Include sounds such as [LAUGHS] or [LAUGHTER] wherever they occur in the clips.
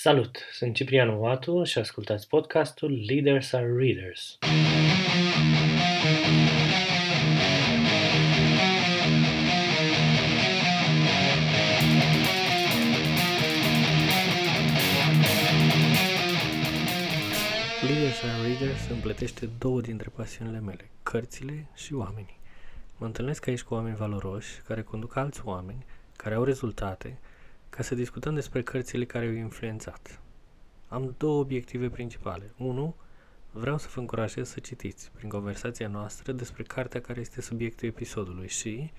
Salut! Sunt Ciprian Oatu și ascultați podcastul Leaders are Readers. Leaders are Readers împletește două dintre pasiunile mele, cărțile și oamenii. Mă întâlnesc aici cu oameni valoroși care conduc alți oameni, care au rezultate, ca să discutăm despre cărțile care au influențat. Am două obiective principale. Unu, vreau să vă încurajez să citiți prin conversația noastră despre cartea care este subiectul episodului și,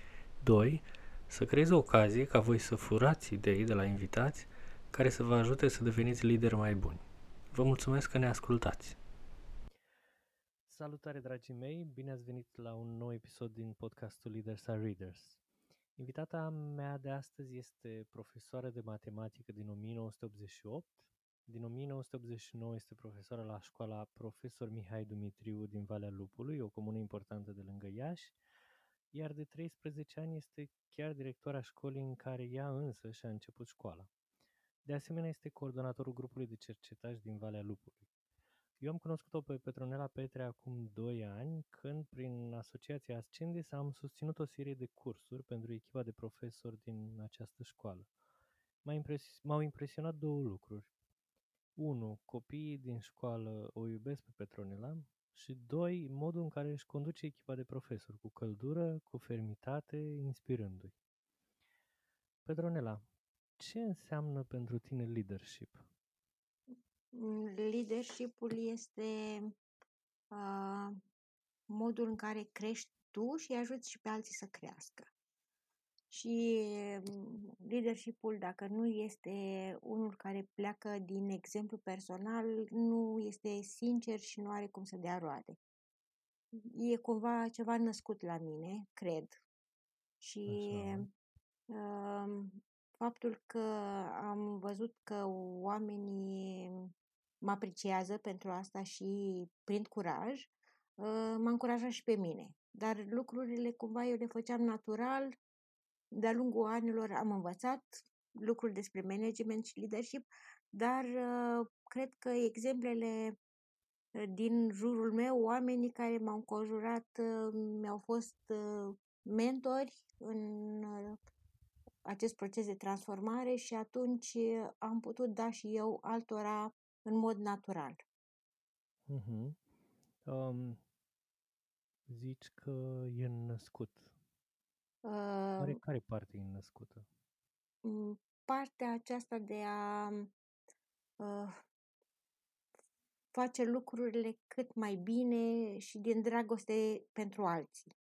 doi, să creez o ocazie ca voi să furați idei de la invitați care să vă ajute să deveniți lideri mai buni. Vă mulțumesc că ne ascultați! Salutare, dragii mei! Bine ați venit la un nou episod din podcastul Leaders are Readers. Invitata mea de astăzi este profesoară de matematică din 1988. Din 1989 este profesoară la școala Profesor Mihai Dumitriu din Valea Lupului, o comună importantă de lângă Iași, iar de 13 ani este chiar directora școlii în care ea însă și-a început școala. De asemenea, este coordonatorul grupului de cercetași din Valea Lupului. Eu am cunoscut-o pe Petronela Petre acum 2 ani, când prin asociația Ascendis am susținut o serie de cursuri pentru echipa de profesori din această școală. M-a impres- m-au impresionat două lucruri. Unu, copiii din școală o iubesc pe Petronela și doi, modul în care își conduce echipa de profesori, cu căldură, cu fermitate, inspirându-i. Petronela, ce înseamnă pentru tine leadership? Leadership-ul este uh, modul în care crești tu și ajuți și pe alții să crească. Și leadership-ul, dacă nu este unul care pleacă din exemplu personal, nu este sincer și nu are cum să dea roade. E cumva ceva născut la mine, cred. Și uh, faptul că am văzut că oamenii mă apreciază pentru asta și prind curaj, m-a încurajat și pe mine. Dar lucrurile cumva eu le făceam natural, de-a lungul anilor am învățat lucruri despre management și leadership, dar cred că exemplele din jurul meu, oamenii care m-au înconjurat, mi-au fost mentori în acest proces de transformare și atunci am putut da și eu altora în mod natural. Uh-huh. Um, zici că e născut. Uh, care, care parte e născută? Partea aceasta de a uh, face lucrurile cât mai bine și din dragoste pentru alții.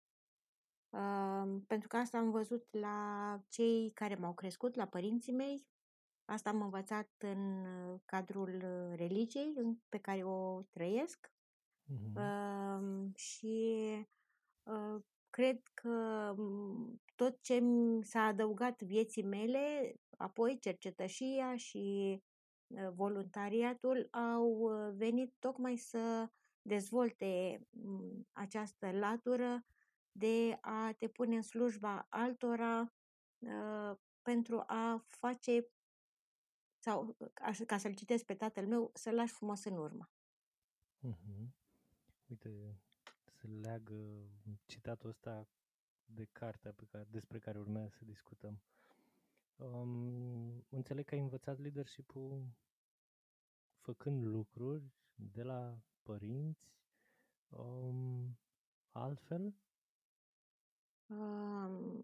Uh, pentru că asta am văzut la cei care m-au crescut, la părinții mei, Asta am învățat în uh, cadrul uh, religiei pe care o trăiesc uh-huh. uh, și uh, cred că mm, tot ce s-a adăugat vieții mele, apoi cercetășia și uh, voluntariatul au uh, venit tocmai să dezvolte mm, această latură de a te pune în slujba altora uh, pentru a face sau ca să-l citesc pe tatăl meu, să lași frumos în urmă. Uh-huh. Uite, se leagă citatul ăsta de cartea pe care, despre care urmează să discutăm. Um, înțeleg că ai învățat leadership-ul făcând lucruri de la părinți um, altfel? Um,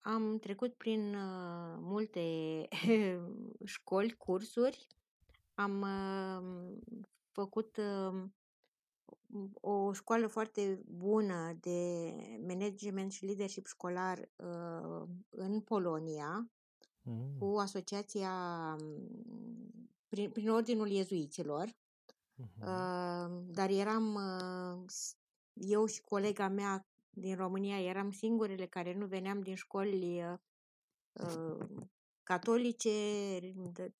am trecut prin uh, multe [LAUGHS] școli, cursuri. Am uh, făcut uh, o școală foarte bună de management și leadership școlar uh, în Polonia mm. cu asociația prin, prin ordinul iezuiților. Mm-hmm. Uh, dar eram uh, eu și colega mea din România eram singurele care nu veneam din școli [LAUGHS] uh, catolice, de,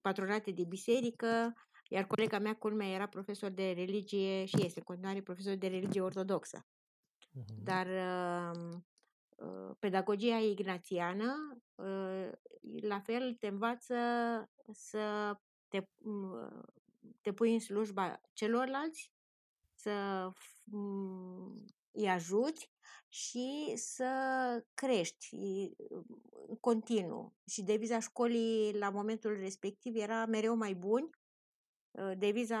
patronate de biserică, iar colega mea, culmea, era profesor de religie și este în continuare profesor de religie ortodoxă. Uh-huh. Dar uh, uh, pedagogia ignațiană, uh, la fel, te învață să te, m- te pui în slujba celorlalți, să f- m- îi ajuți și să crești i- în continuu. Și deviza școlii la momentul respectiv era mereu mai buni. Uh, Deviza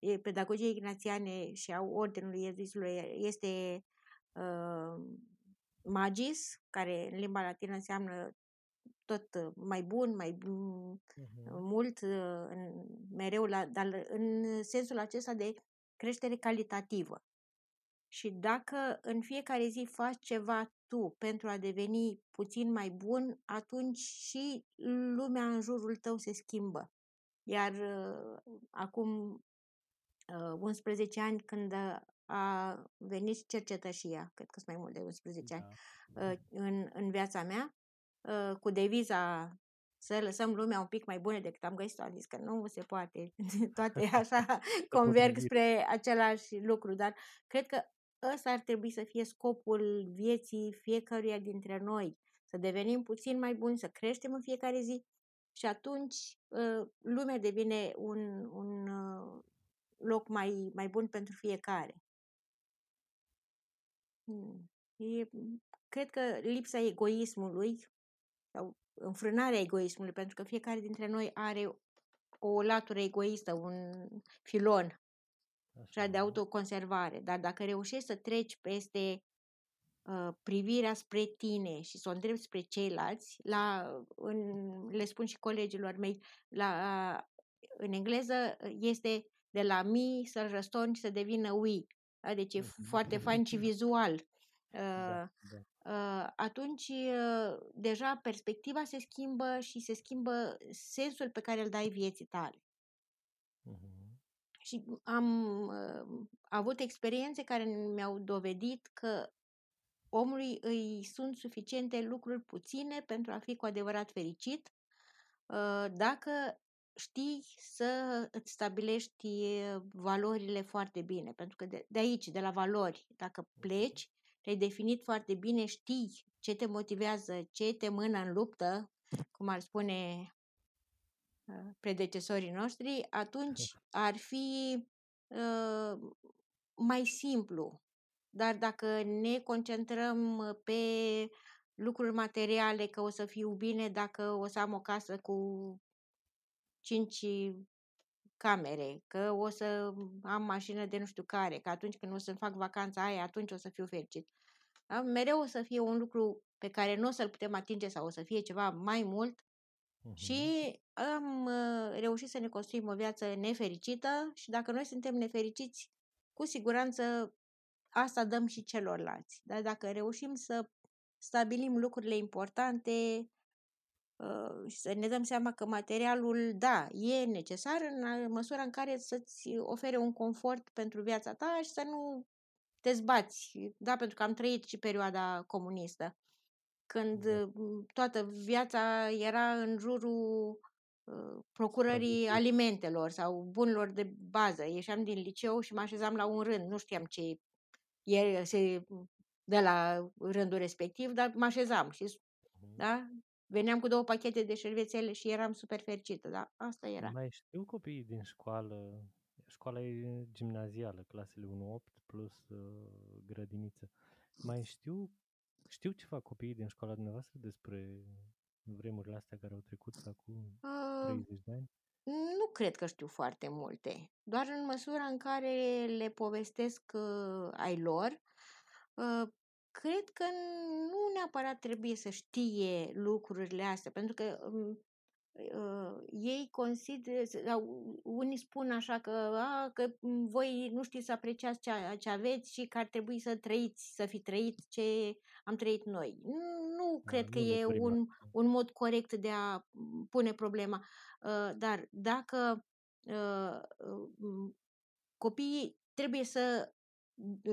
e, pedagogiei ignațiane și a Ordinului Iezuiților este uh, magis, care în limba latină înseamnă tot uh, mai bun, mai bun, Mhm. mult, uh, în, mereu, la, dar în sensul acesta de creștere calitativă. Și dacă în fiecare zi faci ceva tu pentru a deveni puțin mai bun, atunci și lumea în jurul tău se schimbă. Iar uh, acum uh, 11 ani, când a venit cercetășia, cred că sunt mai mult de 11 ani, Da. uh, în, în viața mea, uh, cu deviza să lăsăm lumea un pic mai bună decât am găsit-o, am zis că nu se poate, [LAUGHS] toate așa [LAUGHS] converg potrivit. spre același lucru, dar cred că ăsta ar trebui să fie scopul vieții fiecăruia dintre noi, să devenim puțin mai buni, să creștem în fiecare zi și atunci uh, lumea devine un, un uh, loc mai, mai bun pentru fiecare. Mm. E, cred că lipsa egoismului sau înfrânarea egoismului, pentru că fiecare dintre noi are o latură egoistă, un filon Așa. și de autoconservare. Dar dacă reușești să treci peste uh, privirea spre tine și să o îndrepti spre ceilalți, la, în, le spun și colegilor mei, la, în engleză este de la me să-l răstorni și să devină we. Da? Deci e Mhm. foarte fain și vizual. Uh, Da, da. uh, atunci uh, deja perspectiva se schimbă și se schimbă sensul pe care îl dai vieții tale. Mhm. Și am uh, avut experiențe care mi-au dovedit că omului îi sunt suficiente lucruri puține pentru a fi cu adevărat fericit uh, dacă știi să îți stabilești uh, valorile foarte bine. Pentru că de, de aici, de la valori, dacă pleci, te-ai definit foarte bine, știi ce te motivează, ce te mână în luptă, cum ar spune uh, predecesorii noștri, atunci [LAUGHS] ar fi uh, mai simplu. Dar dacă ne concentrăm pe lucruri materiale, că o să fiu bine dacă o să am o casă cu cinci camere, că o să am mașină de nu știu care, că atunci când o să fac vacanța aia, atunci o să fiu fericit. Da? Mereu o să fie un lucru pe care nu o să-l putem atinge sau o să fie ceva mai mult Mhm. și am uh, reușit să ne construim o viață nefericită și dacă noi suntem nefericiți, cu siguranță asta dăm și celorlalți. Dar dacă reușim să stabilim lucrurile importante uh, și să ne dăm seama că materialul, da, e necesar în măsura în care să-ți ofere un confort pentru viața ta și să nu te zbați. Da, pentru că am trăit și perioada comunistă când Da. uh, toată viața era în jurul uh, procurării Supraviețui. alimentelor sau bunurilor de bază. Ieșeam din liceu și mă așezam la un rând. Nu știam ce e, se de la rândul respectiv, dar mă așezam și Mhm. da? Veneam cu două pachete de șervețele și eram super fericită, da? Asta era. Mai știu copiii din școală, școala e gimnazială, clasele 1-8 plus uh, grădiniță. Mai știu, știu ceva copiii din școala dumneavoastră despre vremurile astea care au trecut acum Uh, 30 de ani? Nu cred că știu foarte multe, doar în măsura în care le povestesc uh, ai lor, uh, cred că nu neapărat trebuie să știe lucrurile astea, pentru că um, uh, ei consideră, sau unii spun așa că, a, că voi nu știți să apreciați ce, ce aveți și că ar trebui să trăiți, să fi trăit ce am trăit noi. Nu, nu Da, cred că nu le e dorim un, asta. un mod corect de a pune problema. Uh, dar dacă uh, uh, copiii trebuie să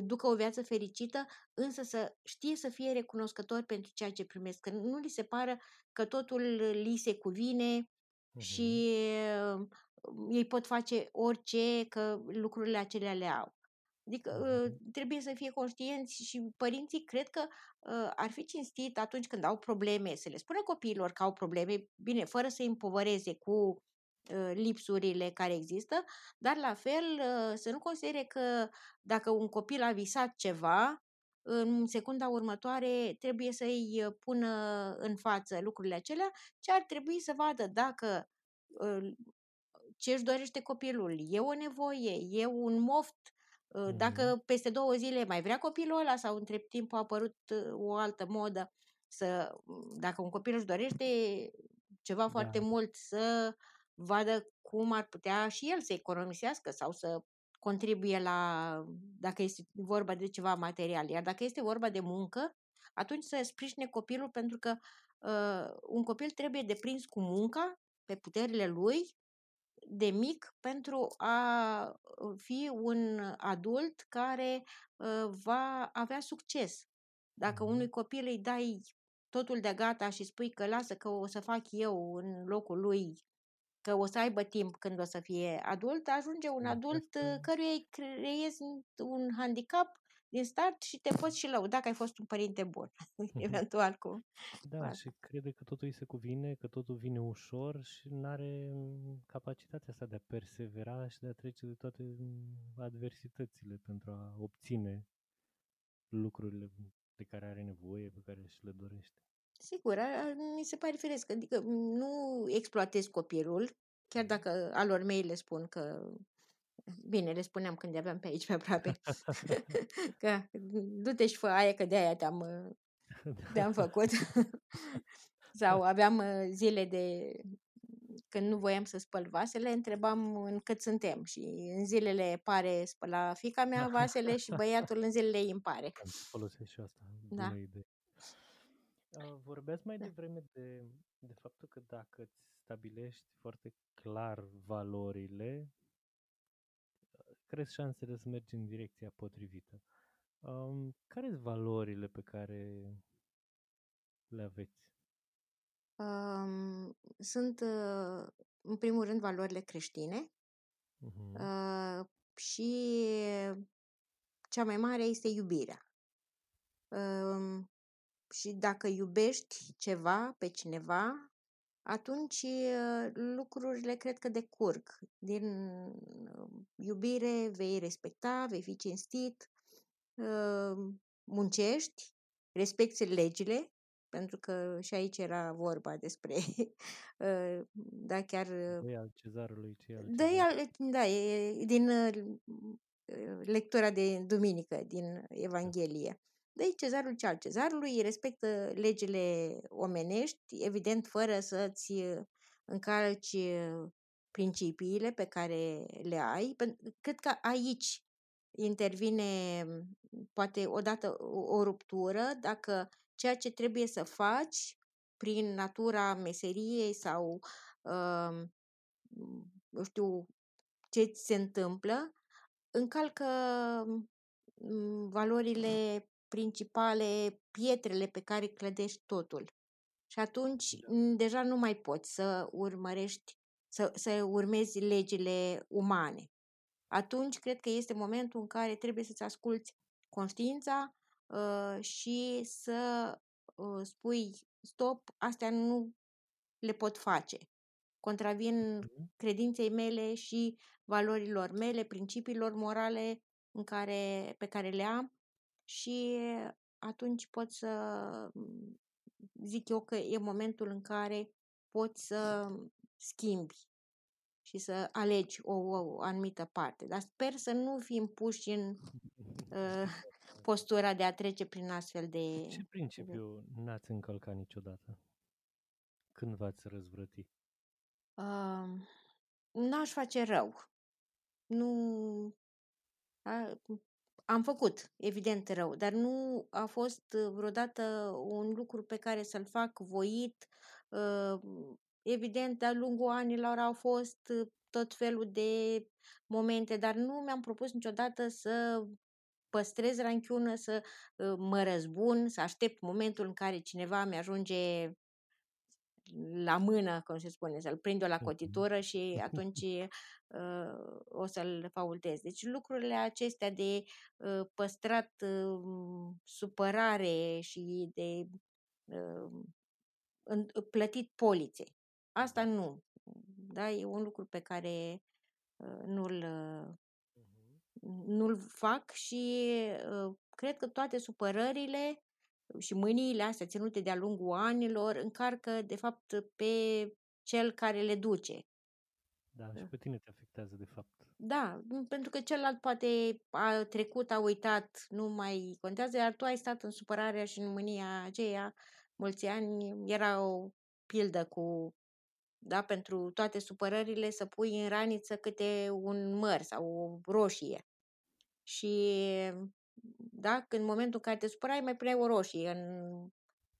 ducă o viață fericită, însă să știe să fie recunoscători pentru ceea ce primesc, că nu li se pară că totul li se cuvine Mhm. și uh, ei pot face orice, că lucrurile acelea le au. Adică uh, Mhm. trebuie să fie conștienți și părinții cred că uh, ar fi cinstit atunci când au probleme să le spună copiilor că au probleme, bine, fără să îi împovăreze cu uh, lipsurile care există, dar la fel uh, să nu considere că dacă un copil a visat ceva, în secunda următoare trebuie să-i uh, pună în față lucrurile acelea, ci ar trebui să vadă dacă uh, ce își dorește copilul, e o nevoie, e un moft, uh, Mhm. Dacă peste două zile mai vrea copilul ăla sau între timp a apărut uh, o altă modă, să, dacă un copil își dorește ceva foarte Da. mult, să vadă cum ar putea și el să economisească sau să contribuie la, dacă este vorba de ceva material. Iar dacă este vorba de muncă, atunci să sprijine copilul pentru că uh, un copil trebuie deprins cu munca pe puterile lui de mic pentru a fi un adult care uh, va avea succes. Dacă Mhm. unui copil îi dai totul de gata și spui că lasă că o să fac eu în locul lui, că o să aibă timp când o să fie adult, ajunge un Da, adult asta uh, căruia îi creezi un handicap din start și te poți și lăuda că ai fost un părinte bun, [LAUGHS] eventual cu Da, asta. și crede că totul îi se cuvine, că totul vine ușor și nu are capacitatea asta de a persevera și de a trece de toate mm, adversitățile pentru a obține lucrurile de care are nevoie, pe care și le dorește. Sigur, a, a, mi se pare firesc, adică nu exploatez copilul, chiar Mhm. dacă alor mei le spun că, bine, le spuneam când aveam pe aici pe aproape, [LAUGHS] că du-te și fă aia că de aia te-am, uh, [LAUGHS] te-am făcut. [LAUGHS] Sau aveam uh, zile de când nu voiam să spăl vasele, întrebam în cât suntem și în zilele pare spăla fica mea vasele și băiatul în zilele ei îmi pare. Am să folosesc și asta, bună Da. idee. Uh, Vorbeați mai Da. devreme de, de faptul că dacă îți stabilești foarte clar valorile, crezi șansele să mergi în direcția potrivită. Um, care sunt valorile pe care le aveți? Um, sunt, uh, în primul rând, valorile creștine Mhm. uh, și cea mai mare este iubirea. Um, și dacă iubești ceva pe cineva, atunci uh, lucrurile cred că decurg. Din uh, iubire vei respecta, vei fi cinstit, uh, muncești, respecti legile, pentru că și aici era vorba despre, [LAUGHS] uh, da, chiar uh, Dă al cezarului ce e al da, cezarului. e, da, e din uh, lectura de duminică din Evanghelie. Dă cezarul ce al cezarului, respectă legile omenești, evident fără să-ți încalci principiile pe care le ai. Pen- Cred că aici intervine poate odată o, o ruptură dacă ceea ce trebuie să faci prin natura meseriei sau uh, eu știu ce ți se întâmplă, încalcă mm, valorile principale, pietrele pe care clădești totul. Și atunci Da. mm, deja nu mai poți să urmărești, să, să urmezi legile umane. Atunci cred că este momentul în care trebuie să-ți asculți conștiința uh, și să uh, spui stop, astea nu le pot face. Contravin Mhm. credinței mele și valorilor mele, principiilor morale în care, pe care le am și atunci pot să mm, zic eu că e momentul în care poți să schimbi și să alegi o, o anumită parte. Dar sper să nu fim puși în [LAUGHS] uh, postura de a trece prin astfel de... Ce principiu n-ați încălcat niciodată? Când v-ați răzvrăti? Uh, n-aș face rău. Nu... A, am făcut, evident, rău, dar nu a fost uh, vreodată un lucru pe care să-l fac voit. Uh, evident, de-a lungul anilor au fost uh, tot felul de momente, dar nu mi-am propus niciodată să păstrez ranchiună, să uh, mă răzbun, să aștept momentul în care cineva mi-ajunge la mână, cum se spune, să-l prind eu la Mhm. cotitură și [LAUGHS] atunci uh, o să-l faultez. Deci lucrurile acestea de uh, păstrat uh, supărare și de uh, în, plătit polițe, asta Da. nu. Da? E un lucru pe care uh, nu-l, Mhm. nu-l fac și uh, cred că toate supărările și mâniile astea ținute de-a lungul anilor încarcă, de fapt, pe cel care le duce. Da, și pe tine te afectează, de fapt. Da, m- pentru că celălalt poate a trecut, a uitat, nu mai contează, iar tu ai stat în supărarea și în mânia aceea mulți ani. Era o pildă cu, da, pentru toate supărările să pui în raniță câte un măr sau o roșie. Și, da, în momentul în care te supărai, mai puneai o roșie în,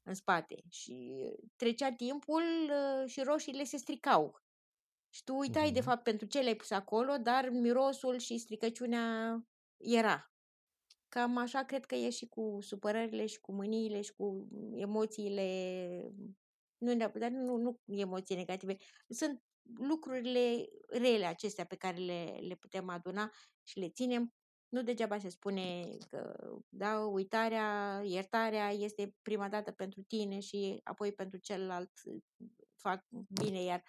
în spate. Și trecea timpul uh, și roșiile se stricau. Și tu uitai, de Mhm. fapt, pentru ce le-ai pus acolo, dar mirosul și stricăciunea era. Cam așa cred că e și cu supărările și cu mâniile și cu emoțiile, nu neapărat, nu, nu emoții negative, sunt lucrurile rele acestea pe care le, le putem aduna și le ținem. Nu degeaba se spune că da, uitarea, iertarea este prima dată pentru tine și apoi pentru celălalt fac bine, iar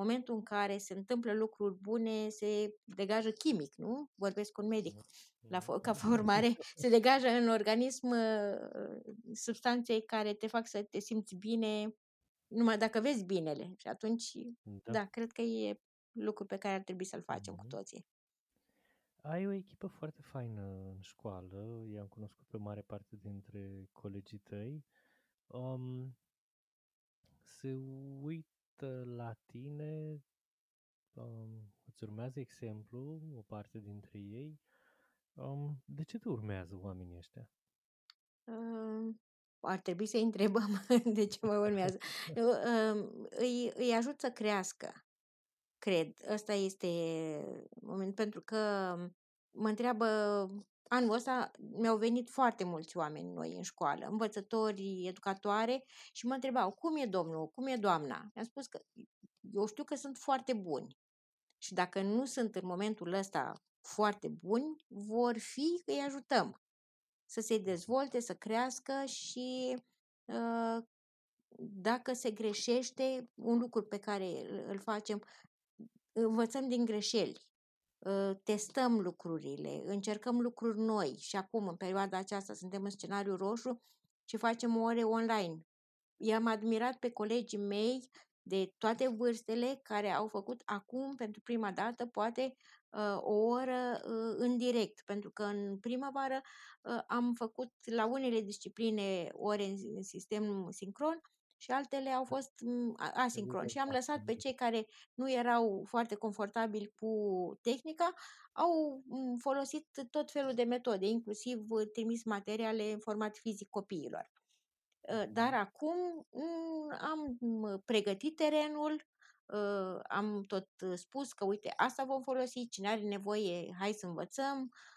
momentul în care se întâmplă lucruri bune, se degajă chimic, nu? Vorbesc cu un medic. La, fo- ca [LAUGHS] formare, se degajă în organism uh, substanțe care te fac să te simți bine numai dacă vezi binele. Și atunci, Da. da, cred că e lucru pe care ar trebui să-l facem cu Mhm. toții. Ai o echipă foarte faină în școală, i-am cunoscut pe mare parte dintre colegii tăi. Um, se uită la tine, um, îți urmează exemplu, o parte dintre ei. Um, de ce te urmează oamenii ăștia? Uh, ar trebui să-i întrebăm [LAUGHS] de ce mă urmează. [LAUGHS] Eu, uh, îi, îi ajut să crească, cred. Ăsta este moment pentru că mă întreabă anul ăsta mi-au venit foarte mulți oameni noi în școală, învățători, educatoare și mă întrebau cum e domnul, cum e doamna. Mi-am spus că eu știu că sunt foarte buni și dacă nu sunt în momentul ăsta foarte buni, vor fi că îi ajutăm să se dezvolte, să crească și uh, dacă se greșește, un lucru pe care îl- îl facem, învățăm din greșeli, uh, testăm lucrurile, încercăm lucruri noi și acum, în perioada aceasta, suntem în scenariu roșu și facem ore online. I-am admirat pe colegii mei de toate vârstele care au făcut acum, pentru prima dată, poate uh, o oră uh, în direct, pentru că în primăvară uh, am făcut la unele discipline ore în, în sistem sincron și altele au fost mm, a- asincron. Și am lăsat pe cei care nu erau foarte confortabili cu tehnica, au mm, folosit tot felul de metode, inclusiv uh, trimis materiale în format fizic copiilor. Uh, Dar acum mm, am mm, pregătit terenul, uh, am tot uh, spus că uite, asta vom folosi, cine are nevoie, hai să învățăm, uh,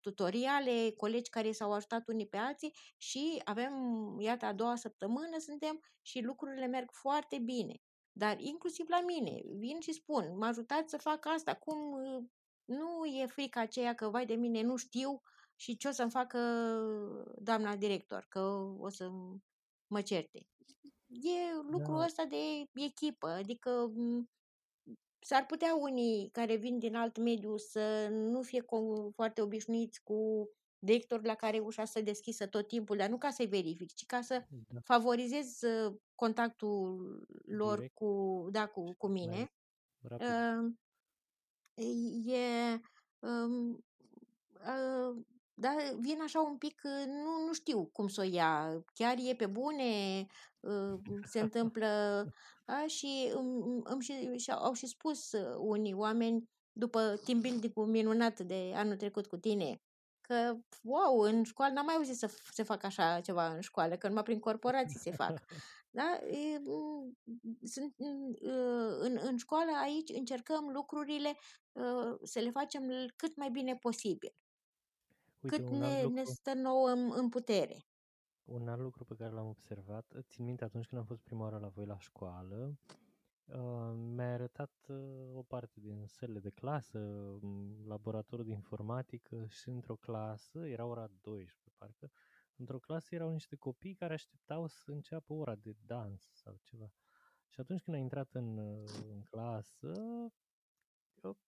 tutoriale, colegi care s-au ajutat unii pe alții și avem, iată, a doua săptămână suntem și lucrurile merg foarte bine. Dar inclusiv la mine, vin și spun, mă ajutați să fac asta, cum uh, nu e frica aceea că, vai de mine, nu știu și ce o să-mi facă doamna director, că o să mă certe. E lucrul Da. ăsta de echipă, adică m, s-ar putea unii care vin din alt mediu să nu fie co- foarte obișnuiți cu director la care ușa să deschisă tot timpul, dar nu ca să-i verific, ci ca să Da. favorizez uh, contactul lor Direct. cu, da, cu, cu Mai mine. rapid. Uh, e um, uh, da, vin așa un pic, uh, nu, nu știu cum să o ia, chiar e pe bune, uh, se întâmplă, a, și, îmi, îmi și, și au și spus uh, unii oameni, după team building-ul minunat de anul trecut cu tine, că, wow, în școală n-am mai auzit să f- se facă așa ceva în școală, că numai prin corporații se fac. [LAUGHS] Da? E, m, sunt, m, uh, în, în școală aici încercăm lucrurile uh, să le facem l- cât mai bine posibil, Uite, cât un alt ne, ne lucru, stă nouă în, în putere. Un alt lucru pe care l-am observat, țin minte atunci când am fost prima oară la voi la școală, uh, mi-ai arătat uh, o parte din sălile de clasă, m, laboratorul de informatică și într-o clasă, era ora 12 parcă, într-o clasă erau niște copii care așteptau să înceapă ora de dans sau ceva. Și atunci când a intrat în, în clasă, eu,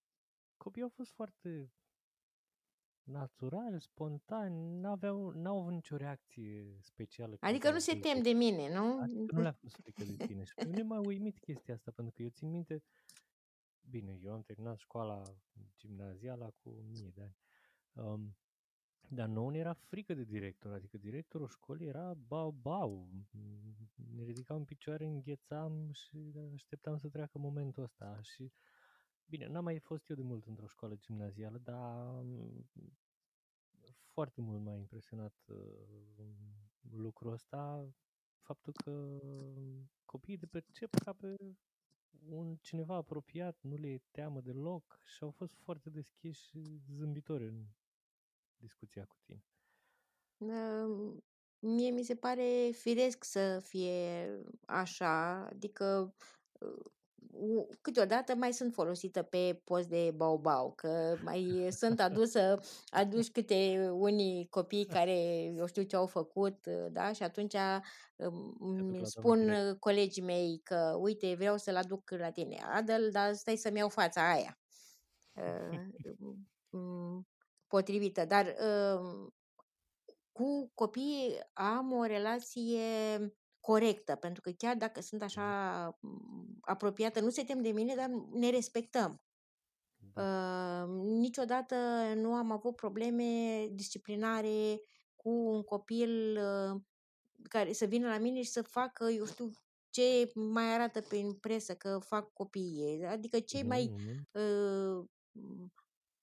copiii au fost foarte natural, spontan, n-aveau, n-au avut nicio reacție specială. Adică nu se tem de mine, nu? Adică nu le-a fost frică de tine. Și pe mine m-a uimit chestia asta, pentru că eu țin minte, bine, eu am terminat școala gimnazială cu mie de ani. Um, dar nu ne era frică de director, adică directorul școlii era bau-bau. Ne ridicam în picioare, înghețam și așteptam să treacă momentul ăsta. Și Bine, n-am mai fost eu de mult într-o școală gimnazială, dar foarte mult m-a impresionat uh, lucrul ăsta, faptul că copiii de percep ca pe un cineva apropiat, nu le teamă deloc și au fost foarte deschiși și zâmbitori în discuția cu tine. Mie mi se pare firesc să fie așa, adică câteodată mai sunt folosită pe post de bau-bau, că mai sunt adusă, aduși câte unii copii care eu știu ce au făcut, da, și atunci îmi spun colegii mei că, uite, vreau să-l aduc la tine, Adel, dar stai să-mi iau fața aia. Potrivită, dar cu copiii am o relație corectă, pentru că chiar dacă sunt așa apropiată, nu se tem de mine, dar ne respectăm. Da. Uh, niciodată nu am avut probleme disciplinare cu un copil uh, care să vină la mine și să facă, eu știu, ce mai arată prin presă că fac copiii. Adică cei mai uh,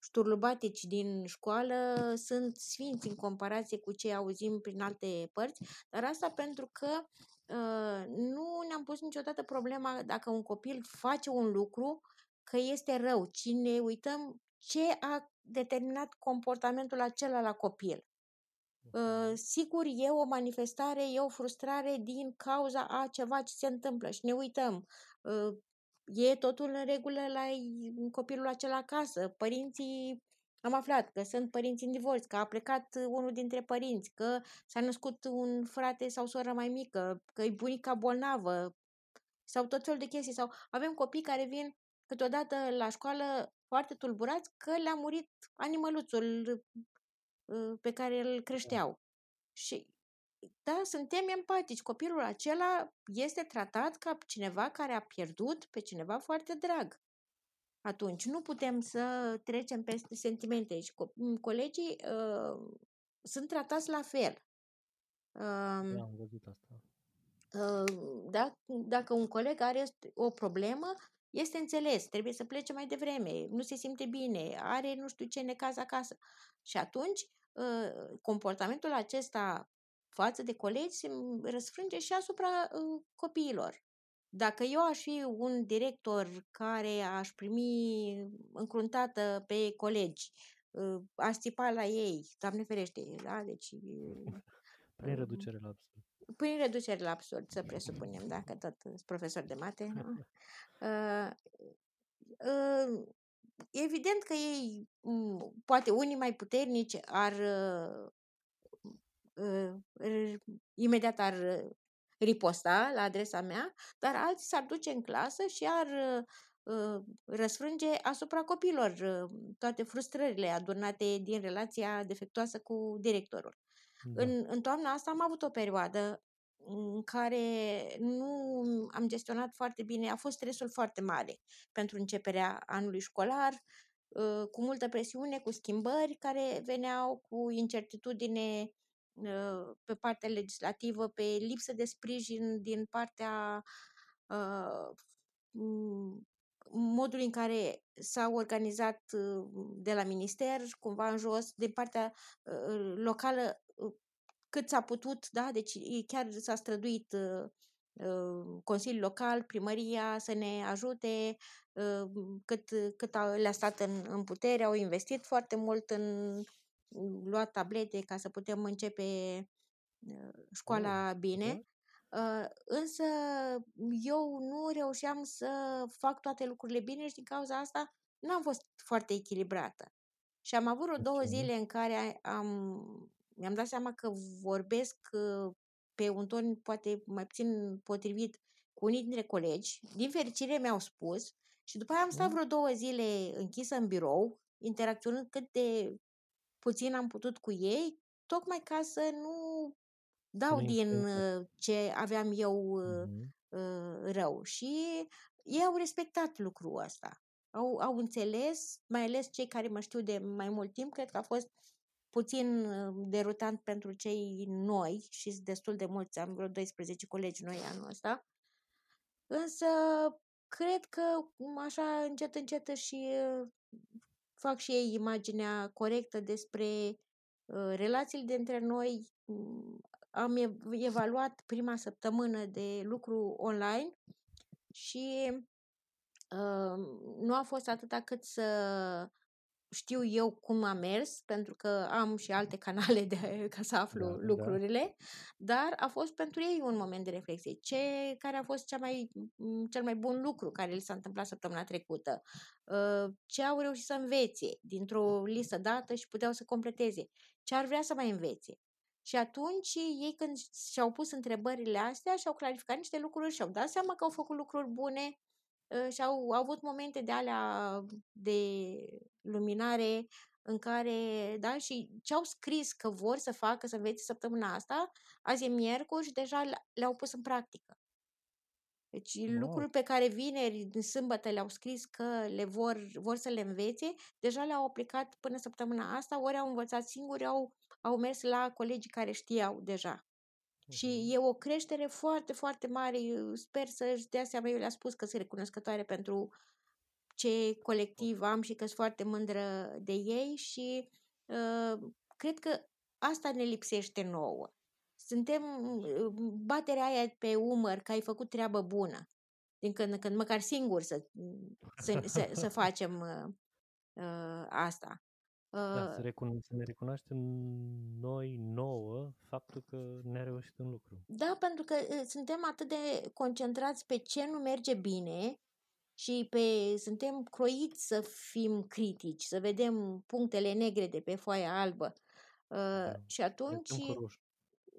șturlubatici din școală sunt sfinți în comparație cu ce auzim prin alte părți, dar asta pentru că uh, nu ne-am pus niciodată problema dacă un copil face un lucru că este rău, ci ne uităm ce a determinat comportamentul acela la copil. Uh, sigur, e o manifestare, e o frustrare din cauza a ceva ce se întâmplă și ne uităm. Uh, e totul în regulă la copilul acela acasă. Părinții, am aflat că sunt părinți în divorț, că a plecat unul dintre părinți, că s-a născut un frate sau soră mai mică, că e bunica bolnavă sau tot felul de chestii. Sau avem copii care vin câteodată la școală foarte tulburați că le-a murit animăluțul uh, pe care îl creșteau. Și da, suntem empatici. Copilul acela este tratat ca cineva care a pierdut pe cineva foarte drag. Atunci nu putem să trecem peste sentimente și co- colegii uh, sunt tratați la fel. Uh, da, am văzut asta. Uh, da, dacă un coleg are o problemă, este înțeles, trebuie să plece mai devreme, nu se simte bine, are nu știu ce necaz acasă. Și atunci, uh, comportamentul acesta față de colegi se răsfrânge și asupra uh, copiilor. Dacă eu aș fi un director care aș primi încruntată pe colegi, uh, aș țipa la ei, Doamne ferește, da? Deci... [LAUGHS] Prin uh, reducere la absurd. Prin reducere la absurd, să presupunem, da, că tot sunt profesor de mate. Nu? [LAUGHS] Uh, uh, evident că ei, poate unii mai puternici, ar uh, imediat ar riposta la adresa mea, dar alții s-ar duce în clasă și ar uh, răsfrânge asupra copilor uh, toate frustrările adunate din relația defectuoasă cu directorul. Da. În, în toamna asta am avut o perioadă în care nu am gestionat foarte bine, a fost stresul foarte mare pentru începerea anului școlar, cu multă presiune, cu schimbări care veneau, cu incertitudine pe partea legislativă, pe lipsă de sprijin din partea uh, modului în care s-a organizat de la minister, cumva în jos, din partea uh, locală, cât s-a putut, da? Deci chiar s-a străduit uh, Consiliul Local, primăria să ne ajute cât, cât le-a stat în, în putere, au investit foarte mult în luat tablete ca să putem începe uh, școala oh, bine. Uh, însă eu nu reușeam să fac toate lucrurile bine și din cauza asta nu am fost foarte echilibrată. Și am avut vreo două zile în care am, mi-am dat seama că vorbesc uh, pe un ton poate mai puțin potrivit cu unii dintre colegi. Din fericire mi-au spus și după aia am stat Mm. vreo două zile închisă în birou, interacționând cât de puțin am putut cu ei, tocmai ca să nu dau nu din influențați. uh, ce aveam eu uh, Mhm. uh, rău. Și ei au respectat lucrul ăsta. Au, au înțeles, mai ales cei care mă știu de mai mult timp, cred că a fost puțin uh, derutant pentru cei noi și sunt destul de mulți, am vreo 12 colegi noi anul ăsta. Însă cred că m, așa încet încet și uh, fac și ei imaginea corectă despre uh, relațiile dintre noi. Mm, Am ev- evaluat prima săptămână de lucru online și uh, nu a fost atâta cât să știu eu cum a mers, pentru că am și alte canale de, [LAUGHS] ca să aflu Da, da. lucrurile, dar a fost pentru ei un moment de reflexie. Ce, care a fost cea mai, m, cel mai bun lucru care li s-a întâmplat săptămâna trecută? Uh, Ce au reușit să învețe dintr-o listă dată și puteau să completeze? Ce ar vrea să mai învețe? Și atunci ei când și-au pus întrebările astea și-au clarificat niște lucruri și-au dat seama că au făcut lucruri bune uh, și au, au avut momente de alea de luminare în care, da, și ce-au scris că vor să facă, să învețe săptămâna asta, azi e miercuri și deja le- le-au pus în practică. Deci Wow. lucruri pe care vineri, în sâmbătă le-au scris că le vor, vor să le învețe, deja le-au aplicat până săptămâna asta, ori au învățat singuri, au, au mers la colegii care știau deja. Și Mhm. e o creștere foarte, foarte mare. Eu Sper să-și dea seama, eu le-am spus că sunt recunoscătoare pentru ce colectiv am și că sunt foarte mândră de ei și uh, cred că asta ne lipsește nouă. Suntem uh, baterea aia pe umăr că ai făcut treabă bună. Din când în când, măcar singur să, să, să, să [LAUGHS] facem uh, uh, asta. Da, să, Uh, recun- să ne recunoaștem noi, nouă, faptul că ne-a reușit un lucru. Da, pentru că uh, suntem atât de concentrați pe ce nu merge bine și pe suntem croiți să fim critici, să vedem punctele negre de pe foaia albă. Uh, Da. și Ne atunci dăm cu roșu.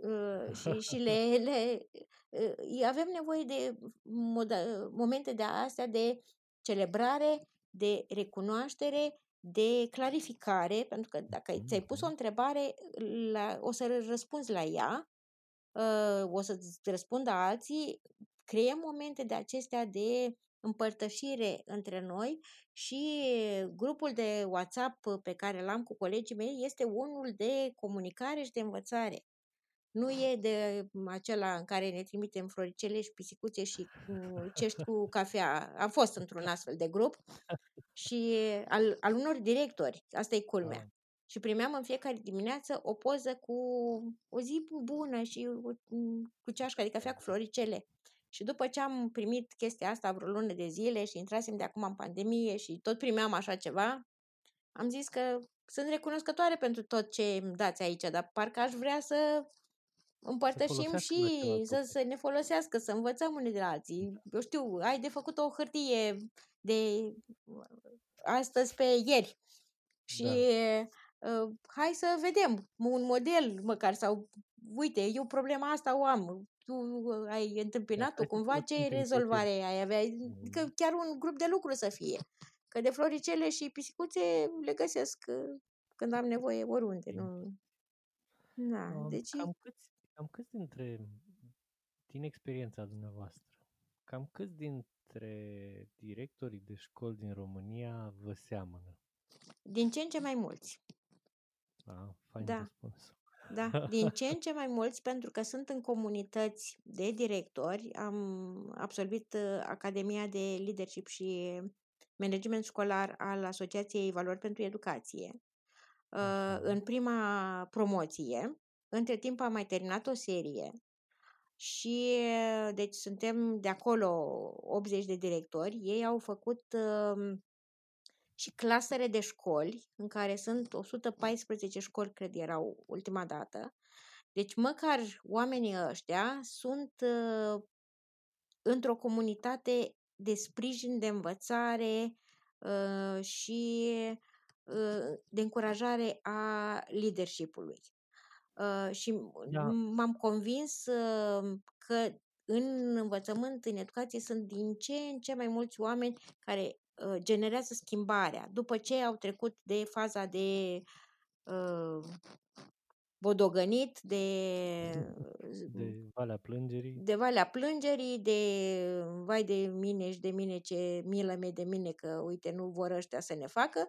uh, [LAUGHS] și, și le, le uh, avem nevoie de moda, momente de astea de celebrare, de recunoaștere, de clarificare, pentru că dacă ți-ai pus o Mhm. întrebare, la, o să răspunzi la ea, uh, o să-ți răspundă alții, creăm momente de acestea de împărtășire între noi și grupul de WhatsApp pe care l-am cu colegii mei este unul de comunicare și de învățare. Nu e de acela în care ne trimitem floricele și pisicuțe și cu cești cu cafea. Am fost într-un astfel de grup și al, al unor directori. Asta e culmea. Ah, Și primeam în fiecare dimineață o poză cu o zi bună și o- cu ceașca de cafea cu floricele. Și după ce am primit chestia asta vreo lună de zile și intrasem de acum în pandemie și tot primeam așa ceva, am zis că sunt recunoscătoare pentru tot ce îmi dați aici, dar parcă aș vrea să împărtășim folosească și la celălalt să, să ne folosească, să învățăm unii de la alții. Eu știu, ai de făcut o hârtie de astăzi pe ieri și Da. uh, hai să vedem un model măcar sau uite, eu problema asta o am. Tu uh, ai întâmpinat-o hai să cumva, folosim ce pe rezolvare ai avea? Adică Mm. chiar un grup de lucru să fie. Că de floricele și pisicuțe le găsesc uh, când am nevoie oriunde. Ok. Nu... Da, Um, deci Cam câți, cam câți dintre, din experiența dumneavoastră, cam câți dintre directorii de școli din România vă seamănă? din ce în ce mai mulți. Da, fain Da. răspuns. Da, [LAUGHS] din ce în ce mai mulți, pentru că sunt în comunități de directori. Am absolvit uh, Academia de Leadership și Management Școlar al Asociației Valori pentru Educație. Uh, Așa. În prima promoție, între timp am mai terminat o serie și uh, deci suntem de acolo 80 de directori. Ei au făcut um, și clasere de școli, în care sunt 114 școli, cred erau ultima dată. Deci măcar oamenii ăștia sunt uh, într-o comunitate de sprijin, de învățare uh, și uh, de încurajare a leadership-ului. Uh, și m- Da. m- m-am convins uh, că în învățământ, în educație, sunt din ce în ce mai mulți oameni care uh, generează schimbarea. După ce au trecut de faza de uh, bodogănit, de, [LAUGHS] De Valea Plângerii. de valea plângerii, de vai de mine și de mine ce milă mie de mine că uite nu vor ăștia să ne facă,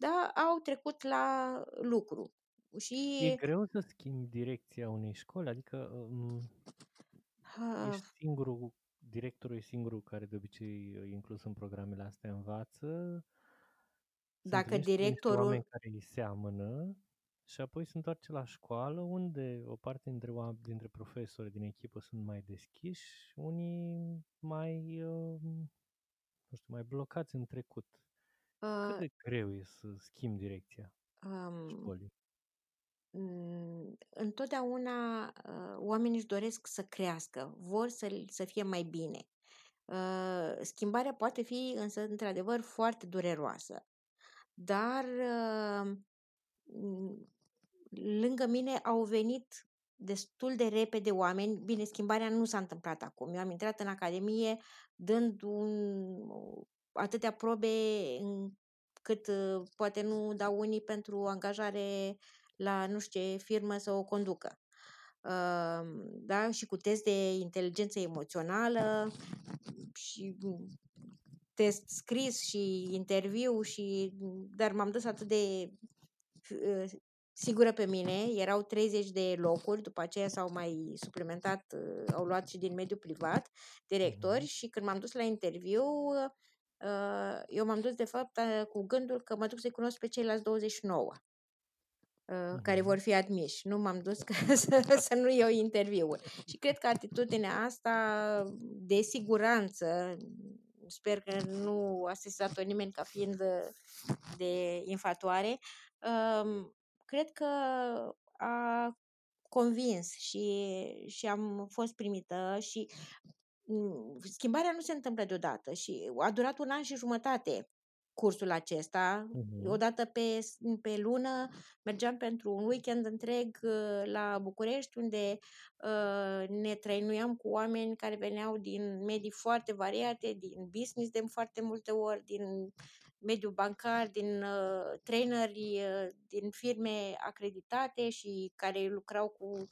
dar au trecut la lucru. Și E greu să schimbi direcția unei școli? Adică um, uh, ești singurul, directorul e singurul care de obicei e inclus în programele astea învață. Se dacă întâlnește cu niște directorul oameni care îi seamănă și apoi se întoarce la școală unde o parte dintre, oam- dintre profesori din echipă sunt mai deschiși, unii mai, uh, nu știu, mai blocați în trecut. Cât uh, de greu e să schimbi direcția um, școlii? Mm, întotdeauna uh, oamenii își doresc să crească, vor să, să fie mai bine. Uh, schimbarea poate fi însă într-adevăr foarte dureroasă, dar uh, mm, lângă mine au venit destul de repede oameni. Bine, schimbarea nu s-a întâmplat acum. Eu am intrat în academie dând un, atâtea probe cât uh, poate nu dau unii pentru angajare la nu știu ce firmă să o conducă. Uh, da? Și cu test de inteligență emoțională și test scris și interviu și dar m-am dus atât de uh, sigură pe mine, erau 30 de locuri, după aceea s-au mai suplimentat, uh, au luat și din mediul privat directori Mhm. și când m-am dus la interviu, uh, eu m-am dus de fapt uh, cu gândul că mă duc să-i cunosc pe ceilalți 29 uh, care Mhm. vor fi admiși. Nu m-am dus [LAUGHS] ca să, să nu iau interviuri. Și cred că atitudinea asta de siguranță, sper că nu a sesizat-o nimeni ca fiind uh, de infatoare, um, cred că a convins și, și am fost primită și mm, schimbarea nu se întâmplă deodată și a durat un an și jumătate cursul acesta. Mhm. Odată pe, s- pe lună mergeam pentru un weekend întreg uh, la București, unde uh, ne trăinuiam cu oameni care veneau din medii foarte variate, din business de foarte multe ori, din mediul bancar, din uh, traineri, uh, din firme acreditate și care lucrau cu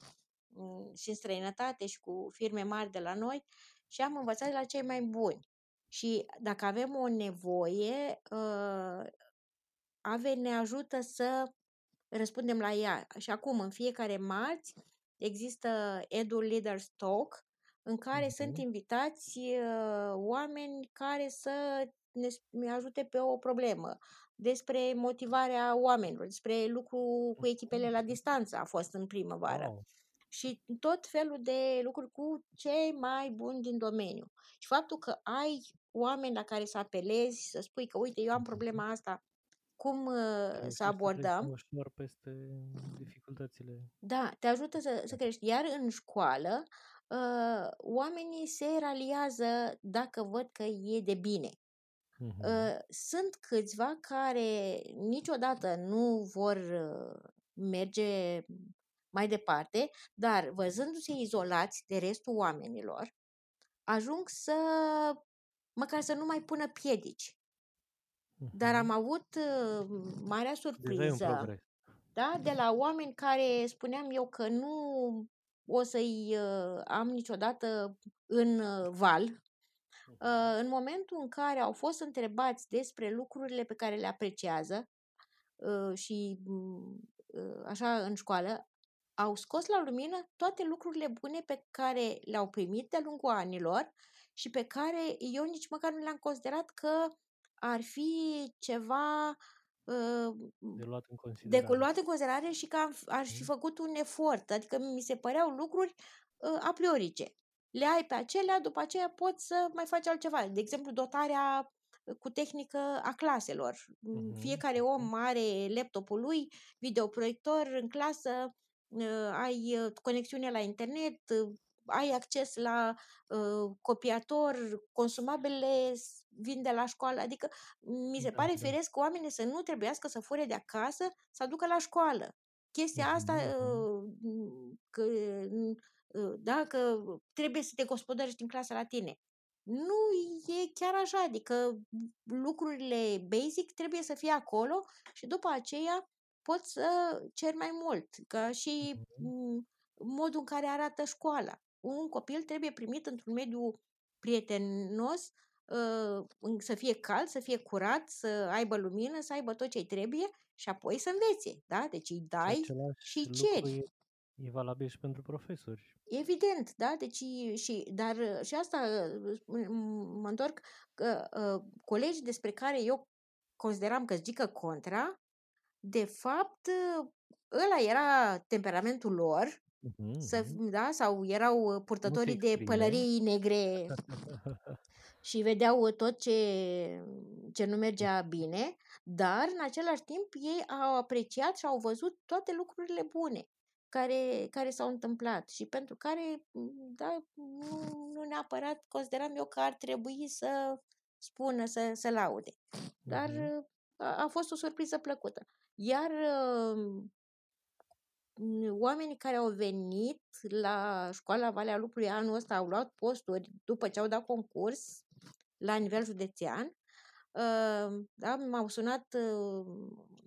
mm, și în străinătate și cu firme mari de la noi și am învățat de la cei mai buni. Și dacă avem o nevoie, uh, AVE ne ajută să răspundem la ea. Și acum, în fiecare marți, există Edu Leaders Talk, în care sunt Mhm. invitați uh, oameni care să ne s- ne ajute pe o problemă, despre motivarea oamenilor, despre lucru cu echipele la distanță a fost în primăvară Wow. și tot felul de lucruri cu cei mai buni din domeniu. Și faptul că ai oameni la care să apelezi, să spui că uite, eu am Mhm. problema asta, cum uh, să Reușești să treci abordăm, ușor peste dificultățile. da, te ajută să, să crești. Iar în școală, uh, oamenii se raliază dacă văd că e de bine. Mhm. Uh, Sunt câțiva care niciodată nu vor uh, merge mai departe, dar văzându-se izolați de restul oamenilor, ajung să măcar să nu mai pună piedici. Dar am Mhm. avut uh, marea Deja e un surpriză progres. da? de la oameni care spuneam eu că nu o să-i uh, am niciodată în uh, val, Mhm. Uh, în momentul în care au fost întrebați despre lucrurile pe care le apreciază uh, și mm, uh, așa în școală, au scos la lumină toate lucrurile bune pe care le-au primit de-a lungul anilor și pe care eu nici măcar nu le-am considerat că ar fi ceva uh, De luat în de considerare. luat în considerare și că am, aș fi Mhm. făcut un efort. Adică mi se păreau lucruri uh, a priorice. Le ai pe acelea, după aceea poți să mai faci altceva. De exemplu, dotarea uh, cu tehnică a claselor. Mm, Mhm. Fiecare om are laptopul lui, videoproiector în clasă, uh, ai uh, conexiune la internet, uh, ai acces la uh, copiator, consumabilele s- vin de la școală. Adică mi se Da, pare da. firesc oamenii să nu trebuiască să fure de acasă, să aducă la școală. Chestia asta, Mhm, mhm. uh, m, că, n- uh, da, că trebuie să te gospodărești în clasa la tine. Nu e chiar așa, adică lucrurile basic trebuie să fie acolo și după aceea poți să ceri mai mult, ca și Mhm. modul în care arată școala. Un copil trebuie primit într-un mediu prietenos, uh, să fie cald, să fie curat, să aibă lumină, să aibă tot ce trebuie și apoi să învețe, da? Deci îi Și dai același și lucru ceri. e, e valabil și pentru profesori. Evident, da? Deci și, dar și asta m- mă întorc că uh, colegii despre care eu consideram că zică contra, de fapt, ăla era temperamentul lor, să, Mhm. da? sau erau purtătorii de exprime. pălării negre [LAUGHS] și vedeau tot ce, ce nu mergea bine, dar în același timp ei au apreciat și au văzut toate lucrurile bune care, care s-au întâmplat și pentru care da, nu, nu neapărat consideram eu că ar trebui să spună, să, să laude. Dar Mhm. a, a fost o surpriză plăcută. Iar uh, oamenii care au venit la școala Valea Lupului anul ăsta au luat posturi după ce au dat concurs la nivel județean. Uh, da, m-au sunat uh,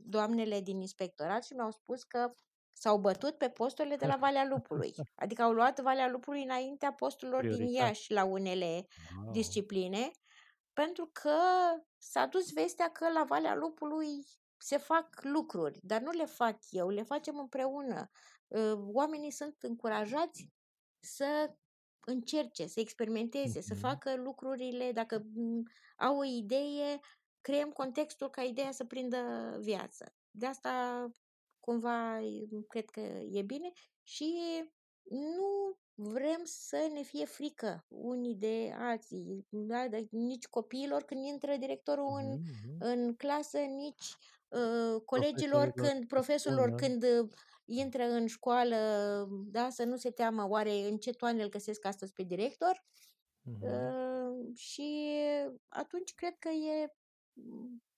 doamnele din inspectorat și mi-au spus că s-au bătut pe posturile de la Valea Lupului. Adică au luat Valea Lupului înaintea posturilor din Prioritate. Iași la unele Wow. discipline, pentru că s-a dus vestea că la Valea Lupului se fac lucruri, dar nu le fac eu, le facem împreună. Oamenii sunt încurajați să încerce, să experimenteze, să Mhm. facă lucrurile, dacă au o idee, creăm contextul ca ideea să prindă viață. De asta cumva cred că e bine și nu vrem să ne fie frică unii de alții, da? de, nici copiilor când intră directorul în, Mhm. în clasă, nici uh, colegilor Profesorilor când, să profesorilor spună. când uh, intră în școală, da, să nu se teamă oare în ce toane îl găsesc astăzi pe director. Mhm. Uh, și atunci cred că e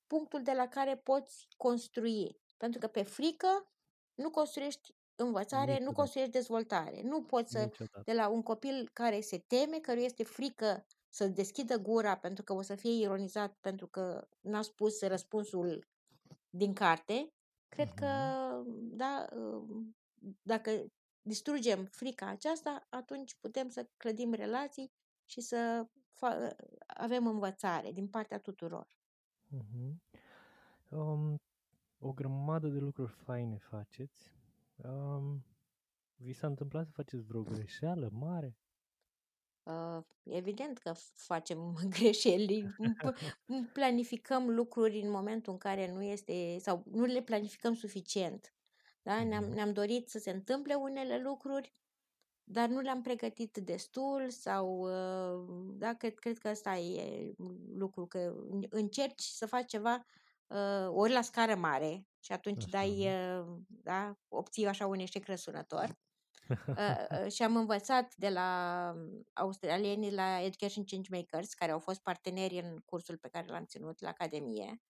punctul de la care poți construi. Pentru că pe frică nu construiești învățare, nu Niciodată. construiești dezvoltare. Nu poți să, Niciodată. de la un copil care se teme, căruia este frică să deschidă gura pentru că o să fie ironizat pentru că n-a spus răspunsul din carte, cred că, Mhm. da, dacă distrugem frica aceasta, atunci putem să clădim relații și să fa- avem învățare din partea tuturor. Mhm. Um, o grămadă de lucruri faine faceți. Um, vi s-a întâmplat să faceți vreo greșeală mare? Uh, evident că facem [LAUGHS] greșeli, p- planificăm lucruri în momentul în care nu este, sau nu le planificăm suficient. Da? Ne-am, Mhm. ne-am dorit să se întâmple unele lucruri, dar nu le-am pregătit destul sau, uh, da, cred, cred că ăsta e lucru, că încerci să faci ceva uh, ori la scară mare și atunci Așa. dai, uh, da, obții așa un eșec răsunător. Uh, și am învățat de la australienii la Education Changemakers, care au fost parteneri în cursul pe care l-am ținut la Academie,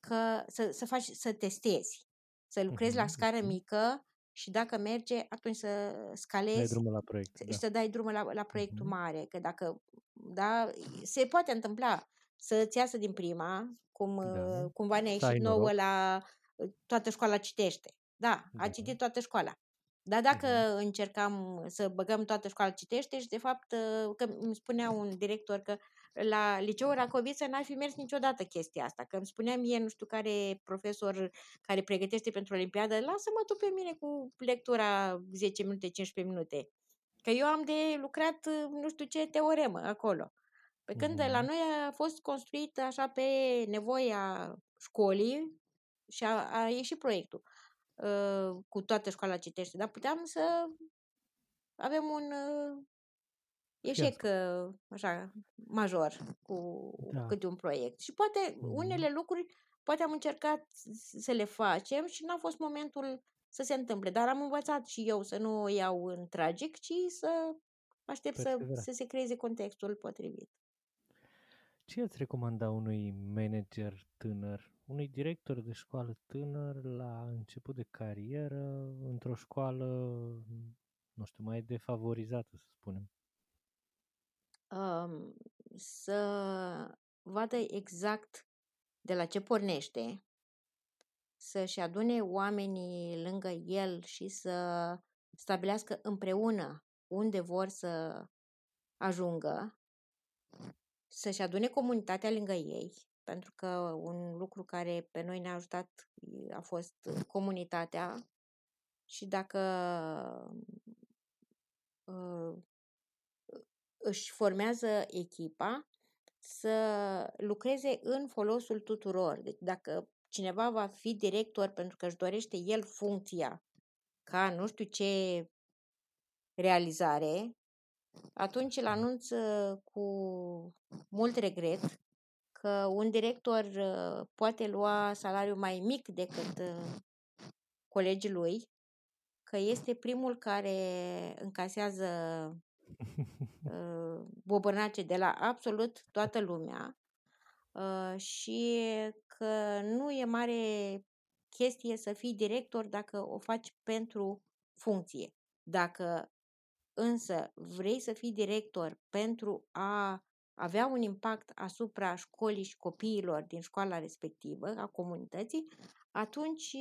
că să, să faci, să testezi, să lucrezi la Mhm, scară mhm. mică și dacă merge, atunci să Dai scalezi drumul la proiect, și da. să dai drumul la, la proiectul Mhm. mare, că dacă, da, se poate întâmpla să-ți iasă din prima, cum Da. uh, cumva ne-a Să ai ieșit nouă noroc. la uh, toată școala citește. Da, a Da. citit toată școala. Dar dacă Mhm. încercam să băgăm toată școala citește și de fapt uh, că îmi spunea un director că la liceul Racoviță n-ar fi mers niciodată chestia asta, că îmi spunea mie nu știu care profesor care pregătește pentru Olimpiadă, lasă-mă tu pe mine cu lectura 10 minute, 15 minute, că eu am de lucrat uh, nu știu ce teoremă acolo. Pe când la Mhm. noi a fost construit așa pe nevoia școlii și a, a ieșit proiectul uh, cu toată școala citește, dar puteam să avem un uh, eșec Fiasco. uh, așa major cu Da. câte un proiect. Și poate Mhm. unele lucruri poate am încercat s- să le facem și n-a fost momentul să se întâmple, dar am învățat și eu să nu o iau în tragic, ci să aștept să, Persevera. să se creeze contextul potrivit. Ce îți recomanda unui manager tânăr, unui director de școală tânăr la început de carieră, într-o școală nu știu, mai defavorizată, să spunem? Um, să vadă exact de la ce pornește, să-și adune oamenii lângă el și să stabilească împreună unde vor să ajungă, să-și adune comunitatea lângă ei, pentru că un lucru care pe noi ne-a ajutat a fost comunitatea și dacă uh, își formează echipa, să lucreze în folosul tuturor. Deci dacă cineva va fi director pentru că își dorește el funcția ca nu știu ce realizare, atunci îl anunț cu mult regret că un director uh, poate lua salariu mai mic decât uh, colegii lui, că este primul care încasează [LAUGHS] uh, bobărnace de la absolut toată lumea și că nu e mare chestie să fii director dacă o faci pentru funcție. Dacă însă vrei să fii director pentru a avea un impact asupra școlii și copiilor din școala respectivă, a comunității, atunci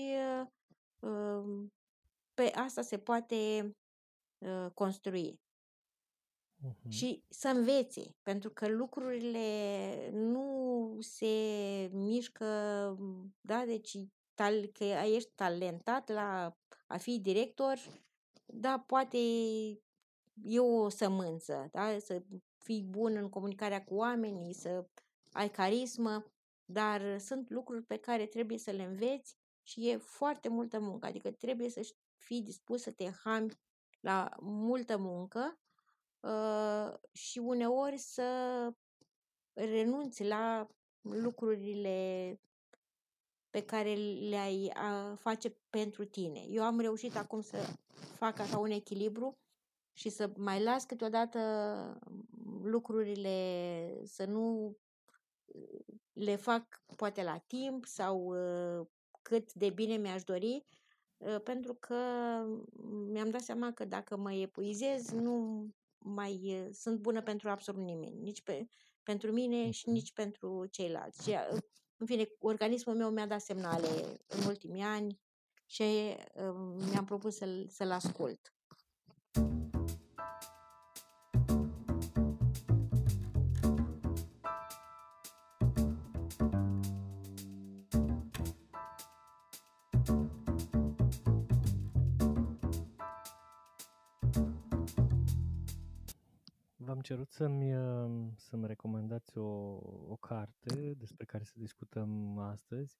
um, pe asta se poate uh, construi. Uh-huh. Și să învețe, pentru că lucrurile nu se mișcă, da, deci tal, că ești talentat la a fi director, da, poate e o sămânță, da, să fii bun în comunicarea cu oamenii, să ai carismă, dar sunt lucruri pe care trebuie să le înveți și e foarte multă muncă, adică trebuie să fii dispus să te hami la multă muncă uh, și uneori să renunți la lucrurile pe care le-ai face pentru tine. Eu am reușit acum să fac așa un echilibru și să mai las câteodată lucrurile, să nu le fac poate la timp sau cât de bine mi-aș dori, pentru că mi-am dat seama că dacă mă epuizez, nu mai sunt bună pentru absolut nimeni, nici pe, pentru mine și nici pentru ceilalți. Și, în fine, organismul meu mi-a dat semnale în ultimii ani și mi-am propus să-l, să-l ascult. V-am cerut să-mi, uh, să-mi recomandați o, o carte despre care să discutăm astăzi.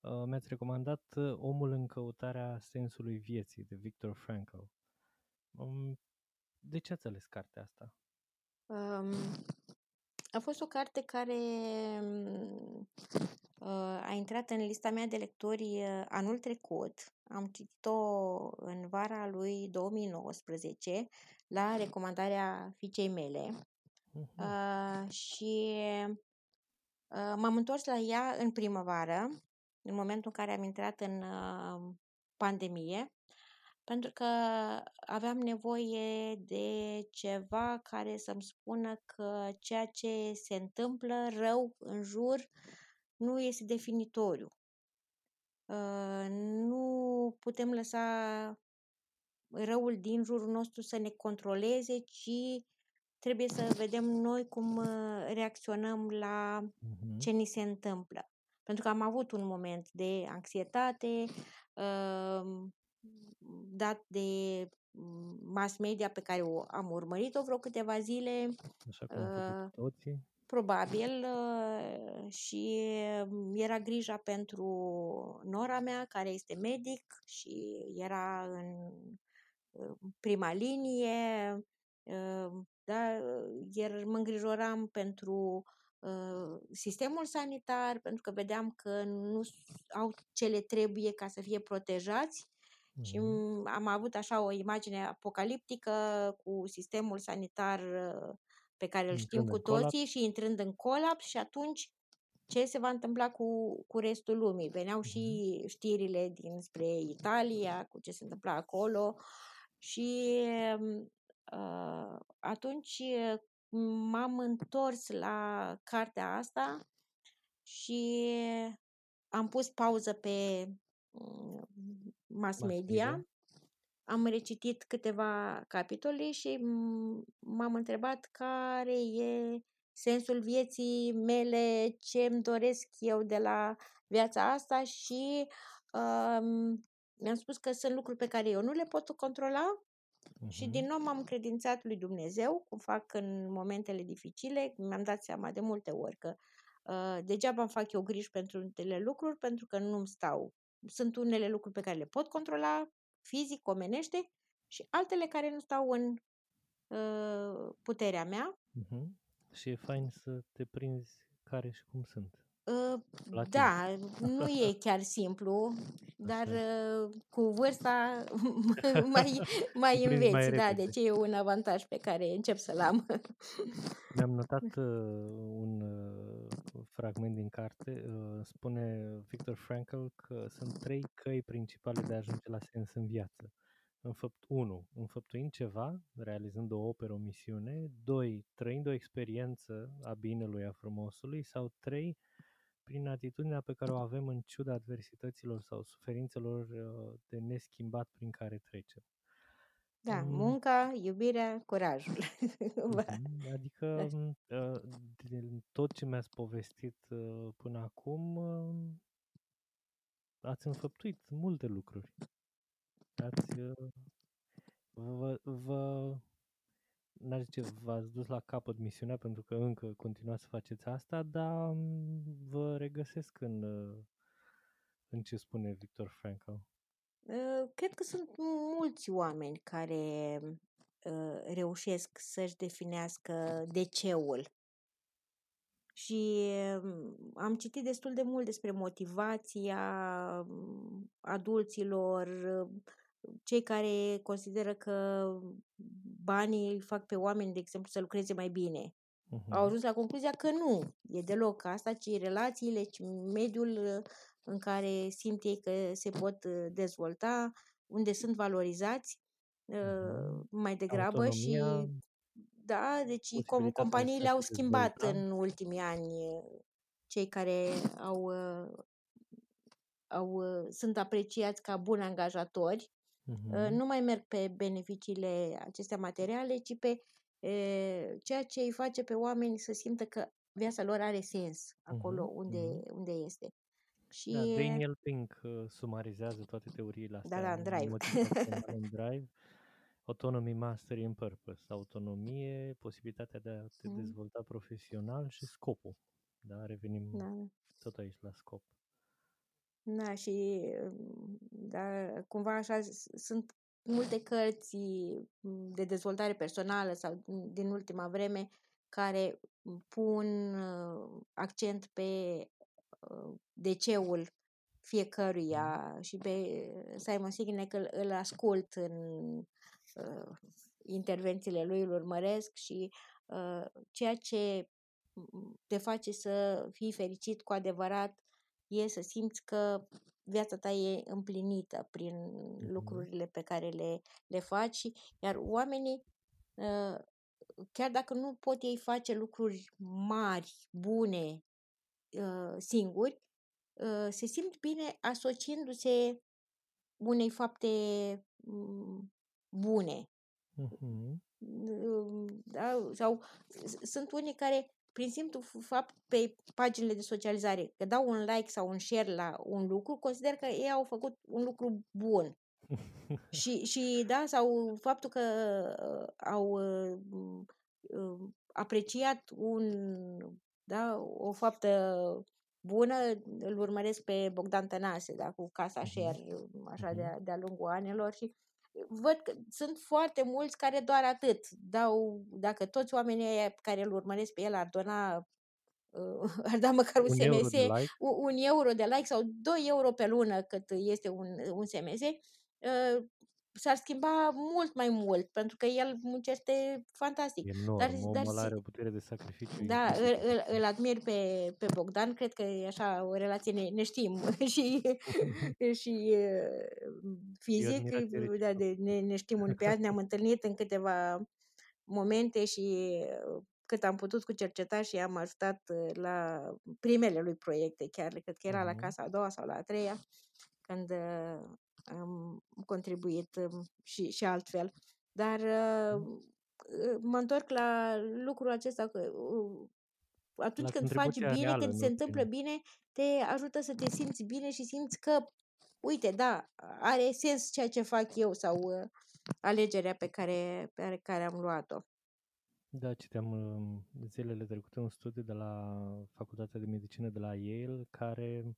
Uh, mi-ați recomandat uh, Omul în căutarea sensului vieții de Victor Frankl. Um, de ce ați ales cartea asta? Um, a fost o carte care um, a intrat în lista mea de lectori anul trecut. Am citit-o în vara lui 2019 la recomandarea fiicei mele. Uh, și uh, m-am întors la ea în primăvară, în momentul în care am intrat în uh, pandemie, pentru că aveam nevoie de ceva care să-mi spună că ceea ce se întâmplă rău în jur nu este definitoriu. Uh, nu putem lăsa răul din jurul nostru să ne controleze, ci trebuie să vedem noi cum uh, reacționăm la uh-huh. ce ni se întâmplă. Pentru că am avut un moment de anxietate, uh, dat de mm, mass media pe care o am urmărit-o vreo câteva zile. Așa cum uh, toții. Probabil uh, și era grija pentru nora mea, care este medic și era în prima linie, ă, da, iar mă îngrijoram pentru ă, sistemul sanitar, pentru că vedeam că nu au ce le trebuie ca să fie protejați mm-hmm. și am avut așa o imagine apocaliptică cu sistemul sanitar ă, pe care îl știm cu toții colaps. și intrând în colaps și atunci ce se va întâmpla cu, cu restul lumii. Veneau și știrile dinspre Italia, cu ce se întâmpla acolo Și uh, atunci m-am întors la cartea asta și am pus pauză pe mm, mass media, media. Am recitit câteva capitole și m-am întrebat care e sensul vieții mele, ce îmi doresc eu de la viața asta și um, mi-am spus că sunt lucruri pe care eu nu le pot controla uh-huh. și din nou m-am credințat lui Dumnezeu, cum fac în momentele dificile, mi-am dat seama de multe ori că uh, degeaba îmi fac eu griji pentru unele lucruri, pentru că nu-mi stau. Sunt unele lucruri pe care le pot controla fizic, omenește și altele care nu stau în uh, puterea mea. Uh-huh. Și e fain să te prinzi care și cum sunt. Uh, da, nu e [LAUGHS] chiar simplu, dar uh, cu vârsta [LAUGHS] [LAUGHS] mai, mai înveți, mai da, deci e un avantaj pe care încep să-l am. Mi-am notat uh, un uh, fragment din carte, uh, spune Victor Frankl că sunt trei căi principale de a ajunge la sens în viață. Înfăpt, 1. Înfăptuind ceva, realizând o operă, o misiune. 2. Trăind o experiență a binelui, a frumosului. Sau 3 prin atitudinea pe care o avem în ciuda adversităților sau suferințelor uh, de neschimbat prin care trecem. Da, mm. munca, iubirea, curajul. [LAUGHS] Mhm, adică uh, din tot ce mi-ați povestit uh, până acum, ați înfăptuit multe lucruri. Ați, vă, vă n-aș zice v-ați dus la capăt misiunea pentru că încă continuați să faceți asta, dar mm, vă regăsesc în, uh, în ce spune Victor Frankl. Uh, cred că sunt mulți oameni care uh, reușesc să-și definească deceul. Și mm, am citit destul de mult despre motivația mm, adulților, cei care consideră că banii îi fac pe oameni, de exemplu, să lucreze mai bine. Uh-huh. Au ajuns la concluzia că nu e deloc asta, ci relațiile, ci mediul în care simt ei că se pot uh, dezvolta, unde sunt valorizați uh-huh. mai degrabă Autonomia, și da, deci com- companiile au schimbat dezvolta. în ultimii ani uh, cei care au, uh, au sunt apreciați ca buni angajatori Uh-huh. Nu mai merg pe beneficiile acestea materiale, ci pe e, ceea ce îi face pe oameni să simtă că viața lor are sens acolo uh-huh. unde, uh-huh. unde este. Și... Da, Daniel Pink uh, sumarizează toate teoriile astea. Da, da, în Drive. în [LAUGHS] Drive. Autonomy, Mastery and Purpose. Autonomie, posibilitatea de a te mm. dezvolta profesional și scopul. Da, revenim da. tot aici la scop. Da, și da, cumva așa sunt multe cărți de dezvoltare personală sau din ultima vreme care pun uh, accent pe uh, deceul fiecăruia și pe Simon Sinek îl, îl ascult în uh, intervențiile lui, îl urmăresc și uh, ceea ce te face să fii fericit cu adevărat e să simți că viața ta e împlinită prin lucrurile pe care le, le faci, iar oamenii, ă, chiar dacă nu pot ei face lucruri mari, bune, ă, singuri, ă, se simt bine asociindu-se unei fapte bune. Uh-huh. Da? Sau sunt unii care prin simplu fapt pe paginile de socializare, că dau un like sau un share la un lucru, consider că ei au făcut un lucru bun. și, și da, sau faptul că uh, au uh, uh, apreciat un, da, o faptă bună, îl urmăresc pe Bogdan Tănase, da, cu Casa mhm. Share, așa, de, mhm. de-a lungul anilor și văd că sunt foarte mulți care doar atât dau, dacă toți oamenii care îl urmăresc pe el ar dona uh, [LAUGHS] ar da măcar un, un SMS, euro like. un, un euro de like sau 2 euro pe lună cât este un, un SMS, uh, s-ar schimba mult mai mult, pentru că el muncește fantastic. Enorm, Dar, omul dar are si- o putere de sacrificiu da, îl, incredibilă. îl, îl admir pe, pe Bogdan, cred că e așa o relație, ne, ne știm [LAUGHS] și, și uh, fizic, admirație da, reciprocă. de, ne, ne știm unii pe alții, ne-am întâlnit în câteva momente și uh, cât am putut cu cerceta și am ajutat uh, la primele lui proiecte, chiar cred că era la Mhm. casa a doua sau la a treia, când uh, am contribuit um, și, și altfel. Dar uh, Mhm. uh, mă întorc la lucrul acesta că uh, atunci La când faci contribuția bine, reală, când se nu întâmplă prin bine, te ajută să te simți bine și simți că, uite, da, are sens ceea ce fac eu sau uh, alegerea pe care, pe care am luat-o. Da, citeam um, zilele trecute un studiu de la Facultatea de Medicină de la Yale care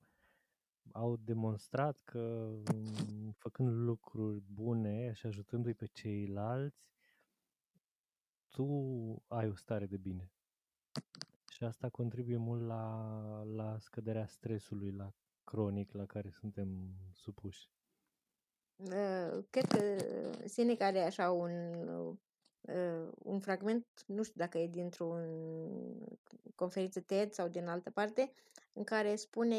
au demonstrat că um, făcând lucruri bune și ajutându-i pe ceilalți, tu ai o stare de bine. Și asta contribuie mult la, la scăderea stresului, la cronic la care suntem supuși. Uh, Cred că Seneca are așa un, uh, un fragment, nu știu dacă e dintr-o conferință TED sau din altă parte, în care spune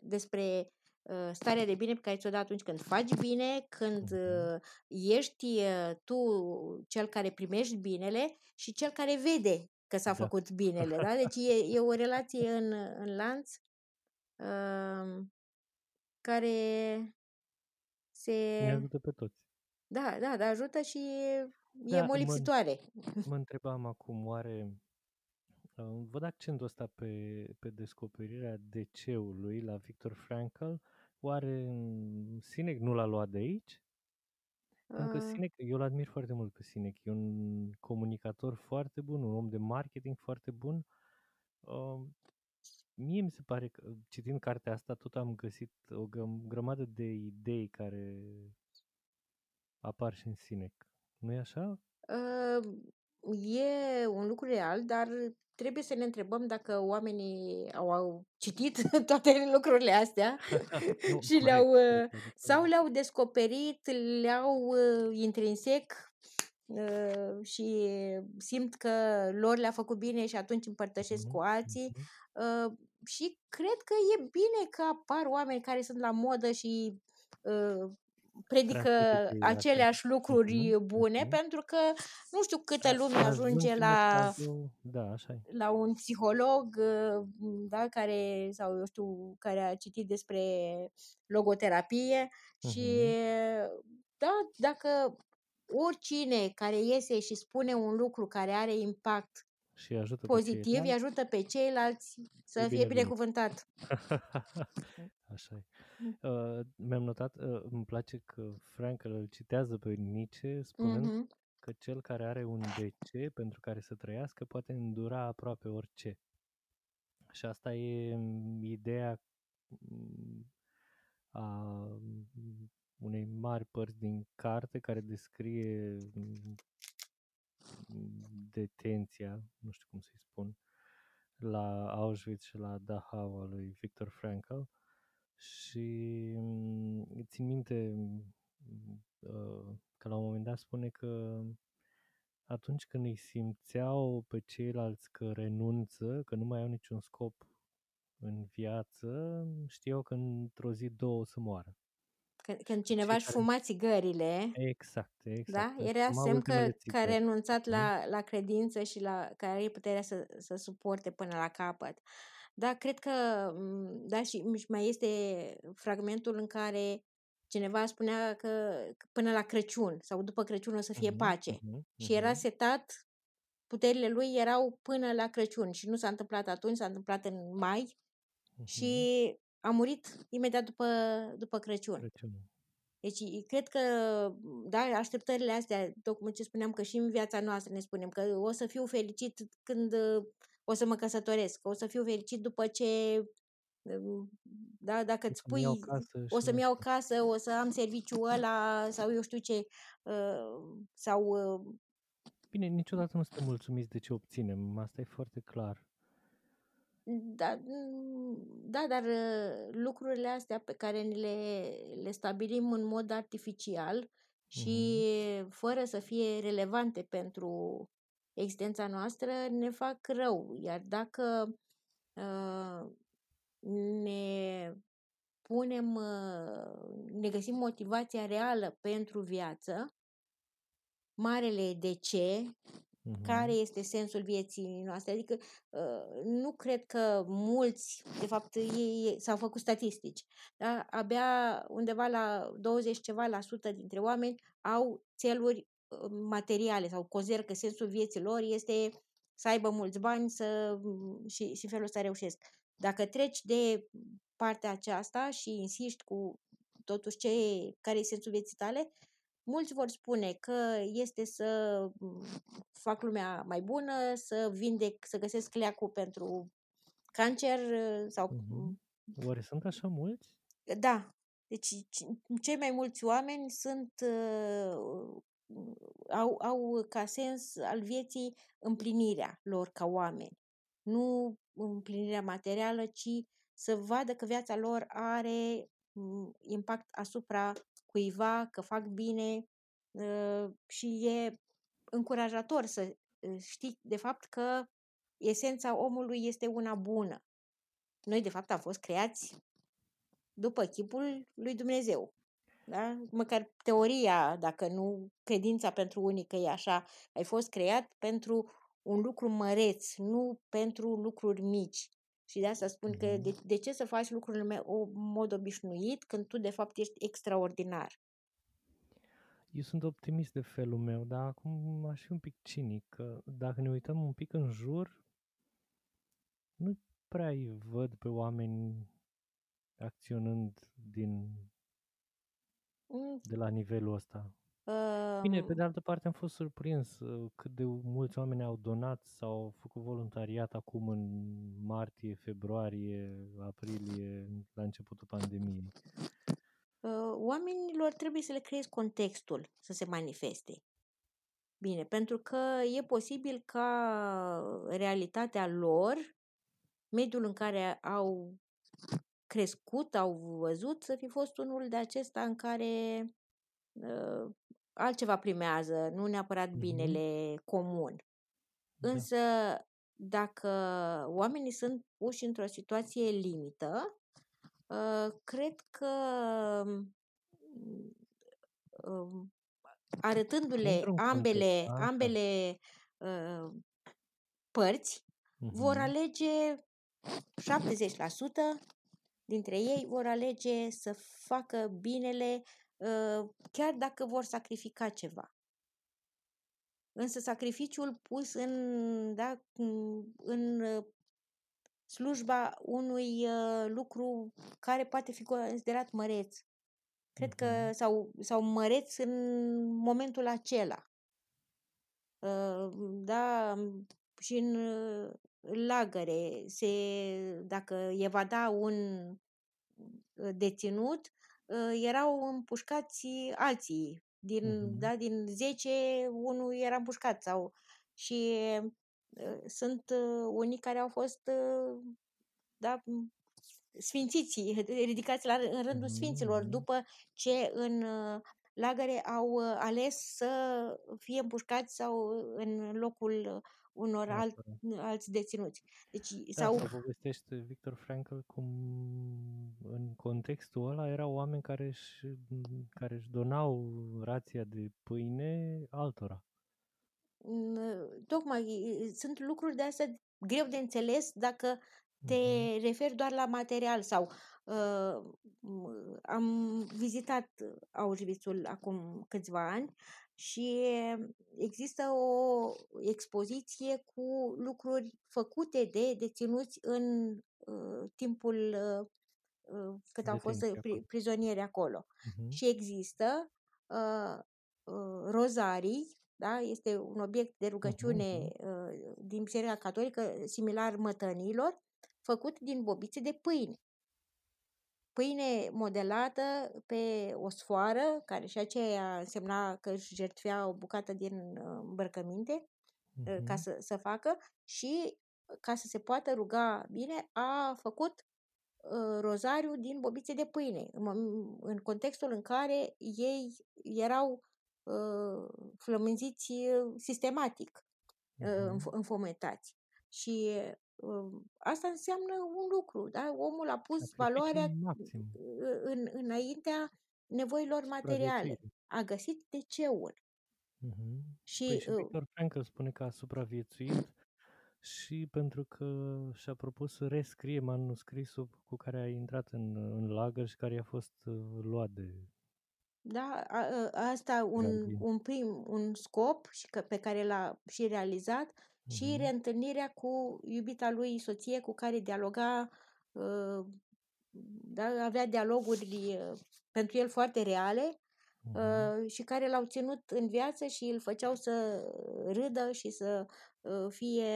despre uh, starea de bine pe care ți-o dă atunci când faci bine, când Mhm. uh, ești uh, tu cel care primești binele și cel care vede că s-a Da. făcut binele. Da? Deci e, e o relație în, în lanț uh, care se... Ne ajută pe toți. Da, da, da, ajută și e Da, mă, molipsitoare. mă întrebam acum, oare uh, văd accentul ăsta pe, pe descoperirea DC-ului la Victor Frankl, oare mm, Sinek nu l-a luat de aici? Pentru că Uh, Sinek, eu îl admir foarte mult pe Sinek, e un comunicator foarte bun, un om de marketing foarte bun. Uh, mie mi se pare că, citind cartea asta, tot am găsit o găm- grămadă de idei care apar și în Sinek. Nu e așa? uh, e un lucru real, dar trebuie să ne întrebăm dacă oamenii au, au citit [LAUGHS] toate lucrurile astea [LAUGHS] Nu, și corect, le-au uh, corect, adică sau le-au descoperit, le-au uh, intrinsec uh, și simt că lor le-a făcut bine și atunci împărtășesc Mhm, cu alții. mhm. Uh, și cred că e bine că apar oameni care sunt la modă și uh, predică Transmiteți ei aceleași lucruri Mhm, bune, mhm. pentru că nu știu câtă A- lume ajunge ajungi la, mesajul, da, așa e. la un psiholog, uh, da, care, sau eu știu, care a citit despre logoterapie și Mhm. da, dacă oricine care iese și spune un lucru care are impact Și ajută pe pozitiv, îi ceilalți, ajută pe ceilalți să e fie binevenit. binecuvântat. [LAUGHS] Așa e. [LAUGHS] Uh, mi-am notat, uh, îmi place că Frankl îl citează pe Nietzsche spunând Mhm. că cel care are un DC pentru care să trăiască poate îndura aproape orice. Și asta e mm, ideea mm, a mm, unei mari părți din carte care descrie mm, detenția, nu știu cum să-i spun, la Auschwitz și la Dachau al lui Viktor Frankl și mm, țin minte mm, uh, că la un moment dat spune că atunci când îi simțeau pe ceilalți că renunță, că nu mai au niciun scop în viață, știau că într-o zi două o să moară. Când, când cineva își care- fuma țigările, Exact, da? exact. își Era fuma semn ultimele că, că a țigări. renunțat nu? la, la credință și la care are puterea să, să suporte până la capăt. Da, cred că, m, da, și și mai este fragmentul în care cineva spunea că că până la Crăciun sau după Crăciun o să fie Mhm, pace. mhm, Și era mhm. setat, puterile lui erau până la Crăciun și nu s-a întâmplat atunci, s-a întâmplat în mai Mhm. și a murit imediat după, după Crăciun. Crăciunul. Deci cred că, da, așteptările astea, tocmai ce spuneam că și în viața noastră ne spunem că o să fiu fericit când uh, o să mă căsătoresc, că o să fiu fericit după ce, uh, da, dacă O îți să-mi iau spui, casă o și să-mi nu iau știu. casă, o să am serviciul ăla sau eu știu ce, uh, sau uh, Bine, niciodată nu suntem mulțumiți de ce obținem, asta e foarte clar. Da, mm, da, dar uh, lucrurile astea pe care ni le, le stabilim în mod artificial și fără să fie relevante pentru existența noastră, ne fac rău. Iar dacă uh, ne punem, uh, ne găsim motivația reală pentru viață, marele de ce, care este sensul vieții noastre. Adică uh, nu cred că mulți, de fapt, ei s-au făcut statistici. Da? Abia undeva la 20 ceva la sută dintre oameni au țeluri uh, materiale sau consideră că sensul vieții lor este să aibă mulți bani să, și, și felul ăsta reușesc. Dacă treci de partea aceasta și insiști cu totuși ce, care e sensul vieții tale, mulți vor spune că este să fac lumea mai bună, să vindec, să găsesc leacul pentru cancer sau... Uh-huh. Oare sunt așa mulți? Da. Deci cei mai mulți oameni sunt uh, au, au ca sens al vieții împlinirea lor ca oameni. Nu împlinirea materială, ci să vadă că viața lor are impact asupra cuiva, că fac bine ă, și e încurajator să ă, știi de fapt că esența omului este una bună. Noi, de fapt, am fost creați după chipul lui Dumnezeu. Da? Măcar teoria, dacă nu credința pentru unii că e așa, ai fost creat pentru un lucru măreț, nu pentru lucruri mici. Și de asta spun că de, de ce să faci lucrurile în mod obișnuit când tu de fapt ești extraordinar? Eu sunt optimist de felul meu, dar acum aș fi un pic cinic, că dacă ne uităm un pic în jur, nu prea îi văd pe oameni acționând din mm. de la nivelul ăsta. Bine, pe de altă parte am fost surprins uh, cât de mulți oameni au donat sau au făcut voluntariat acum în martie, februarie, aprilie, la începutul pandemiei. Uh, oamenilor trebuie să le creezi contextul să se manifeste. Bine, pentru că e posibil ca realitatea lor, mediul în care au crescut, au văzut, să fi fost unul de acesta în care uh, altceva primează, nu neapărat binele mm-hmm. comun. Da. Însă, dacă oamenii sunt puși într-o situație limită, uh, cred că uh, arătându-le ambele, context, ambele uh, părți, mm-hmm. vor alege 70% dintre ei vor alege să facă binele Ă, chiar dacă vor sacrifica ceva. Însă sacrificiul pus în, da, în ă, slujba unui ă, lucru care poate fi considerat măreț. Cred că, mhm. sau, sau măreț în momentul acela. Da, și în lagăre, se, dacă evada un deținut, uh, erau împușcați alții. Din, uh-huh. da, din 10, unul era împușcat. Sau, și uh, sunt uh, unii care au fost uh, da, sfințiți, [LAUGHS] ridicați la, în rândul uh-huh. sfinților, după ce în uh, lagăre au uh, ales să fie împușcați sau în locul unor alt, alți deținuți. Deci, da, sau... povestește Victor Frankl cum în contextul ăla erau oameni care își, care își donau rația de pâine altora. Tocmai, sunt lucruri de astea greu de înțeles dacă te uh-huh. referi doar la material sau uh, am vizitat Auschwitz-ul acum câțiva ani și există o expoziție cu lucruri făcute de deținuți în uh, timpul uh, uh cât au fost pri, prizonieri acolo. Uh-huh. Și există uh, uh, rozarii, da? este un obiect de rugăciune uh-huh. uh, din Biserica Catolică, similar mătănilor, făcut din bobițe de pâine pâine modelată pe o sfoară, care și aceea însemna că își jertfea o bucată din uh, îmbrăcăminte uh-huh. ca să, să facă și ca să se poată ruga bine, a făcut uh, rozariu din bobițe de pâine, în, în contextul în care ei erau uh, flămânziți uh, sistematic, uh, Mhm. înf- înfometați. Și uh, asta înseamnă un lucru, da? Omul a pus Sacrificiu valoarea maxim. uh, în, înaintea nevoilor materiale. Supraviețuire. A găsit DC-ul. Mhm. Și Păi și uh, Victor Frankl spune că a supraviețuit și pentru că și-a propus să rescrie manuscrisul cu care a intrat în, în lagăr și care i-a fost uh, luat de Da, a, a, asta un, Gandhi. un prim, un scop și că, pe care l-a și realizat și Mhm. reîntâlnirea cu iubita lui soție cu care dialoga, uh, da, avea dialoguri uh, pentru el foarte reale Mhm. uh, și care l-au ținut în viață și îl făceau să râdă și să uh, fie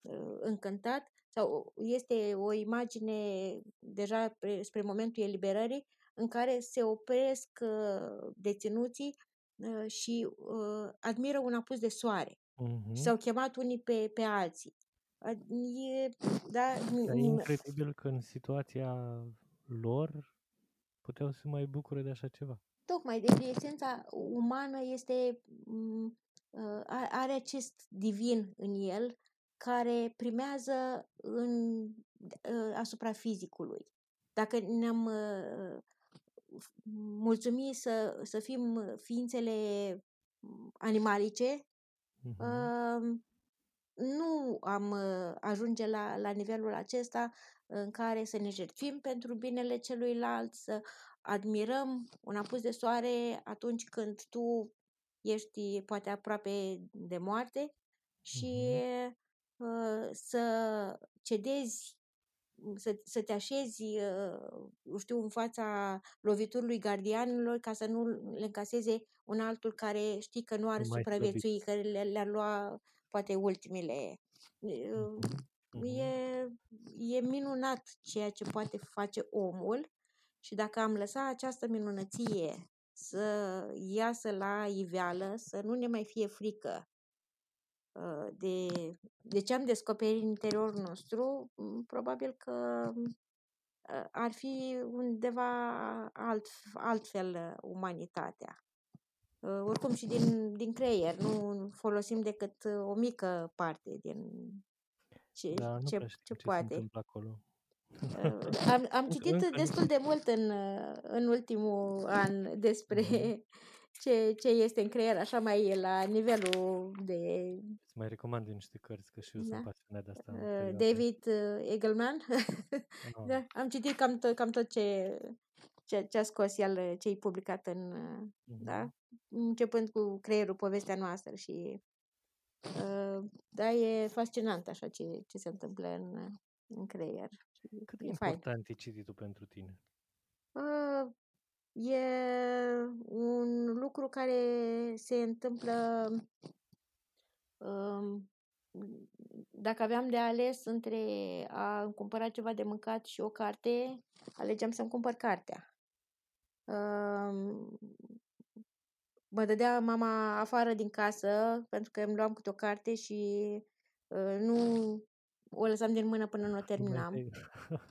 uh, încântat. Sau este o imagine deja pre- spre momentul eliberării în care se opresc uh, deținuții uh, și uh, admiră un apus de soare. Și Mhm. s-au chemat unii pe, pe alții. A- E, da, Dar e incredibil că în situația lor puteau să mai bucure de așa ceva. Tocmai, deci esența umană este, m, uh, a- are acest divin în el care primează în, uh, asupra fizicului. Dacă ne-am uh, f- mulțumit să, să fim ființele animalice, Mhm. uh, nu am uh, ajunge la, la nivelul acesta în care să ne jertfim pentru binele celuilalt, să admirăm un apus de soare atunci când tu ești poate aproape de moarte și uh, să cedezi, să, să te așezi, uh, eu știu, în fața loviturilor gardianilor ca să nu le încaseze un altul care știi că nu ar mai supraviețui, că le, le-ar lua poate ultimile. Uh, Mhm. E, e minunat ceea ce poate face omul și dacă am lăsat această minunăție să iasă la iveală, să nu ne mai fie frică uh, de, de ce am descoperit în interiorul nostru, m, probabil că uh, ar fi undeva alt, altfel uh, umanitatea. Uh, Oricum și din, din creier, nu folosim decât uh, o mică parte din ce, Dar nu ce, prea știu ce ce se poate. întâmplă acolo. Uh, Am, am [LAUGHS] Încă- citit încă nu. destul de mult în, uh, în ultimul an despre Mhm. Ce, ce este în creier, așa mai la nivelul de Îți mai recomand eu niște cărți, că și eu Da. sunt pasionat de asta. în uh, perioada. David uh, Eagleman. Ah, [LAUGHS] da, am citit cam tot, cam tot ce, ce, ce a scos el, ce e publicat în, uh, mhm. da, începând cu creierul, povestea noastră și uh, da, e fascinant așa ce, ce se întâmplă în, în creier. Și Cât de e fain. important e cititul pentru tine? Uh, e un lucru care se întâmplă um, dacă aveam de ales între a îmi cumpăra ceva de mâncat și o carte, alegeam să-mi cumpăr cartea. Um, mă dădea mama afară din casă pentru că îmi luam câte o carte și uh, nu o lăsam din mână până nu o Nu mai terminam. te-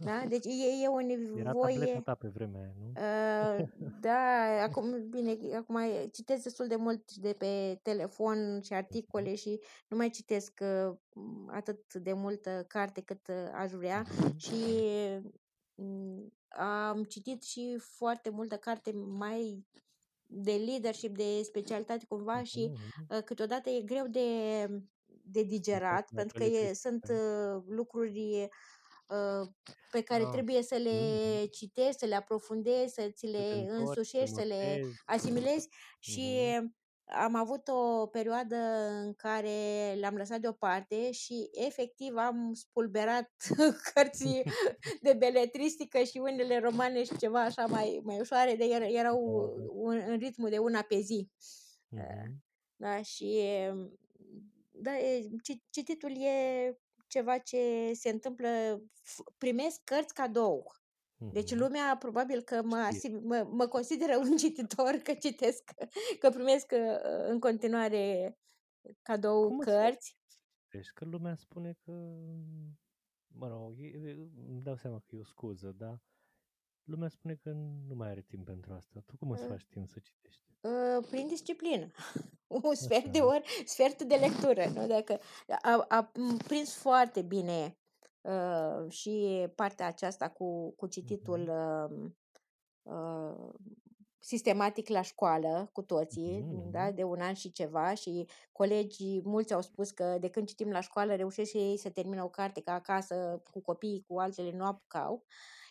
Da? [LAUGHS] Deci e, e o Era tableta nevoie... ta pe vremea aia, nu? Uh, da, acum, bine, acum citesc destul de mult de pe telefon și articole și nu mai citesc uh, atât de multă carte cât uh, aș vrea Mhm. [LAUGHS] și mm, am citit și foarte multă carte mai de leadership, de specialitate cumva și Mhm. uh, câteodată e greu de, de digerat mai pentru că e, beletristic, sunt da. uh, lucruri uh, pe care Ah, trebuie să le mhm. citești, să le aprofundezi, să ți Să te le întorci, să însușești, să le notezi. asimilezi și Mhm. am avut o perioadă în care le-am lăsat deoparte și efectiv am spulberat [LAUGHS] cărți [LAUGHS] de beletristică și unele romane și ceva așa mai, mai ușoare, de er- erau Da, da. un, în ritmul de una pe zi. Uh, Mhm. Da, și da, e, ci- cititul e ceva ce se întâmplă, f- primesc cărți cadou. Deci Mhm. lumea probabil că mă, Știe. asim- mă, mă consideră un cititor, că citesc, că primesc uh, în continuare cadou Cum îți faci cărți. să citești? Că lumea spune că, mă rog, e- e- îmi dau seama că e o scuză, dar lumea spune că nu mai are timp pentru asta. Tu cum îți Uh, faci timp să citești? uh, prin disciplină. [LAUGHS] Un sfert de Așa. ori, sfertul de lectură. Nu? Dacă a, a prins foarte bine uh, și partea aceasta cu, cu cititul Mhm. uh, uh, sistematic la școală cu toții, Mhm, da, mhm. de un an și ceva și colegii, mulți au spus că de când citim la școală reușesc și ei să termină o carte ca acasă cu copiii, cu altele nu apucau.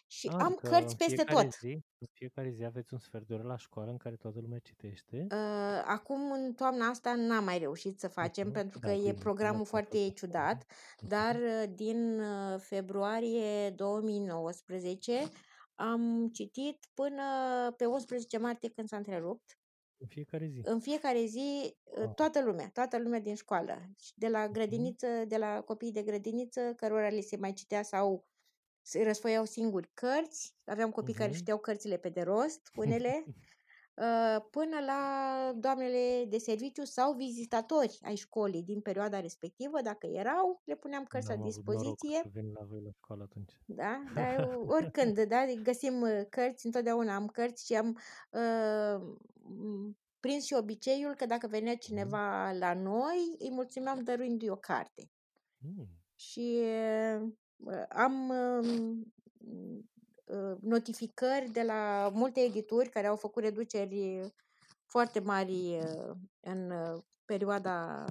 Și A, am adică cărți în peste fiecare tot. zi, în fiecare zi aveți un sfert de oră la școală în care toată lumea citește? Uh, acum, în toamna asta, n-am mai reușit să facem Mhm. pentru că Da, e bine, că programul n-ați mai foarte fost acolo. ciudat, dar Mhm. uh, din uh, februarie 2019 am citit până pe 11 martie când s-a întrerupt. În fiecare zi. În fiecare zi, uh, Wow. toată lumea, toată lumea din școală, și de la Mhm. grădiniță, de la copiii de grădiniță, cărora li se mai citea sau se răsfoiau singuri cărți, aveam copii care Mhm. știau cărțile pe de rost, unele, uh, [LAUGHS] până la doamnele de serviciu sau vizitatori ai școlii din perioada respectivă, dacă erau, le puneam cărți la N-am avut noroc dispoziție. să vin la voi la școală atunci. Da, [LAUGHS] dar oricând, da, găsim uh, cărți, întotdeauna am cărți și am uh, m, prins și obiceiul că dacă venea Mhm. cineva la noi, îi mulțumeam dăruindu-i o carte. Mm. Și uh, am um, uh, notificări de la multe edituri care au făcut reduceri foarte mari uh, în uh, perioada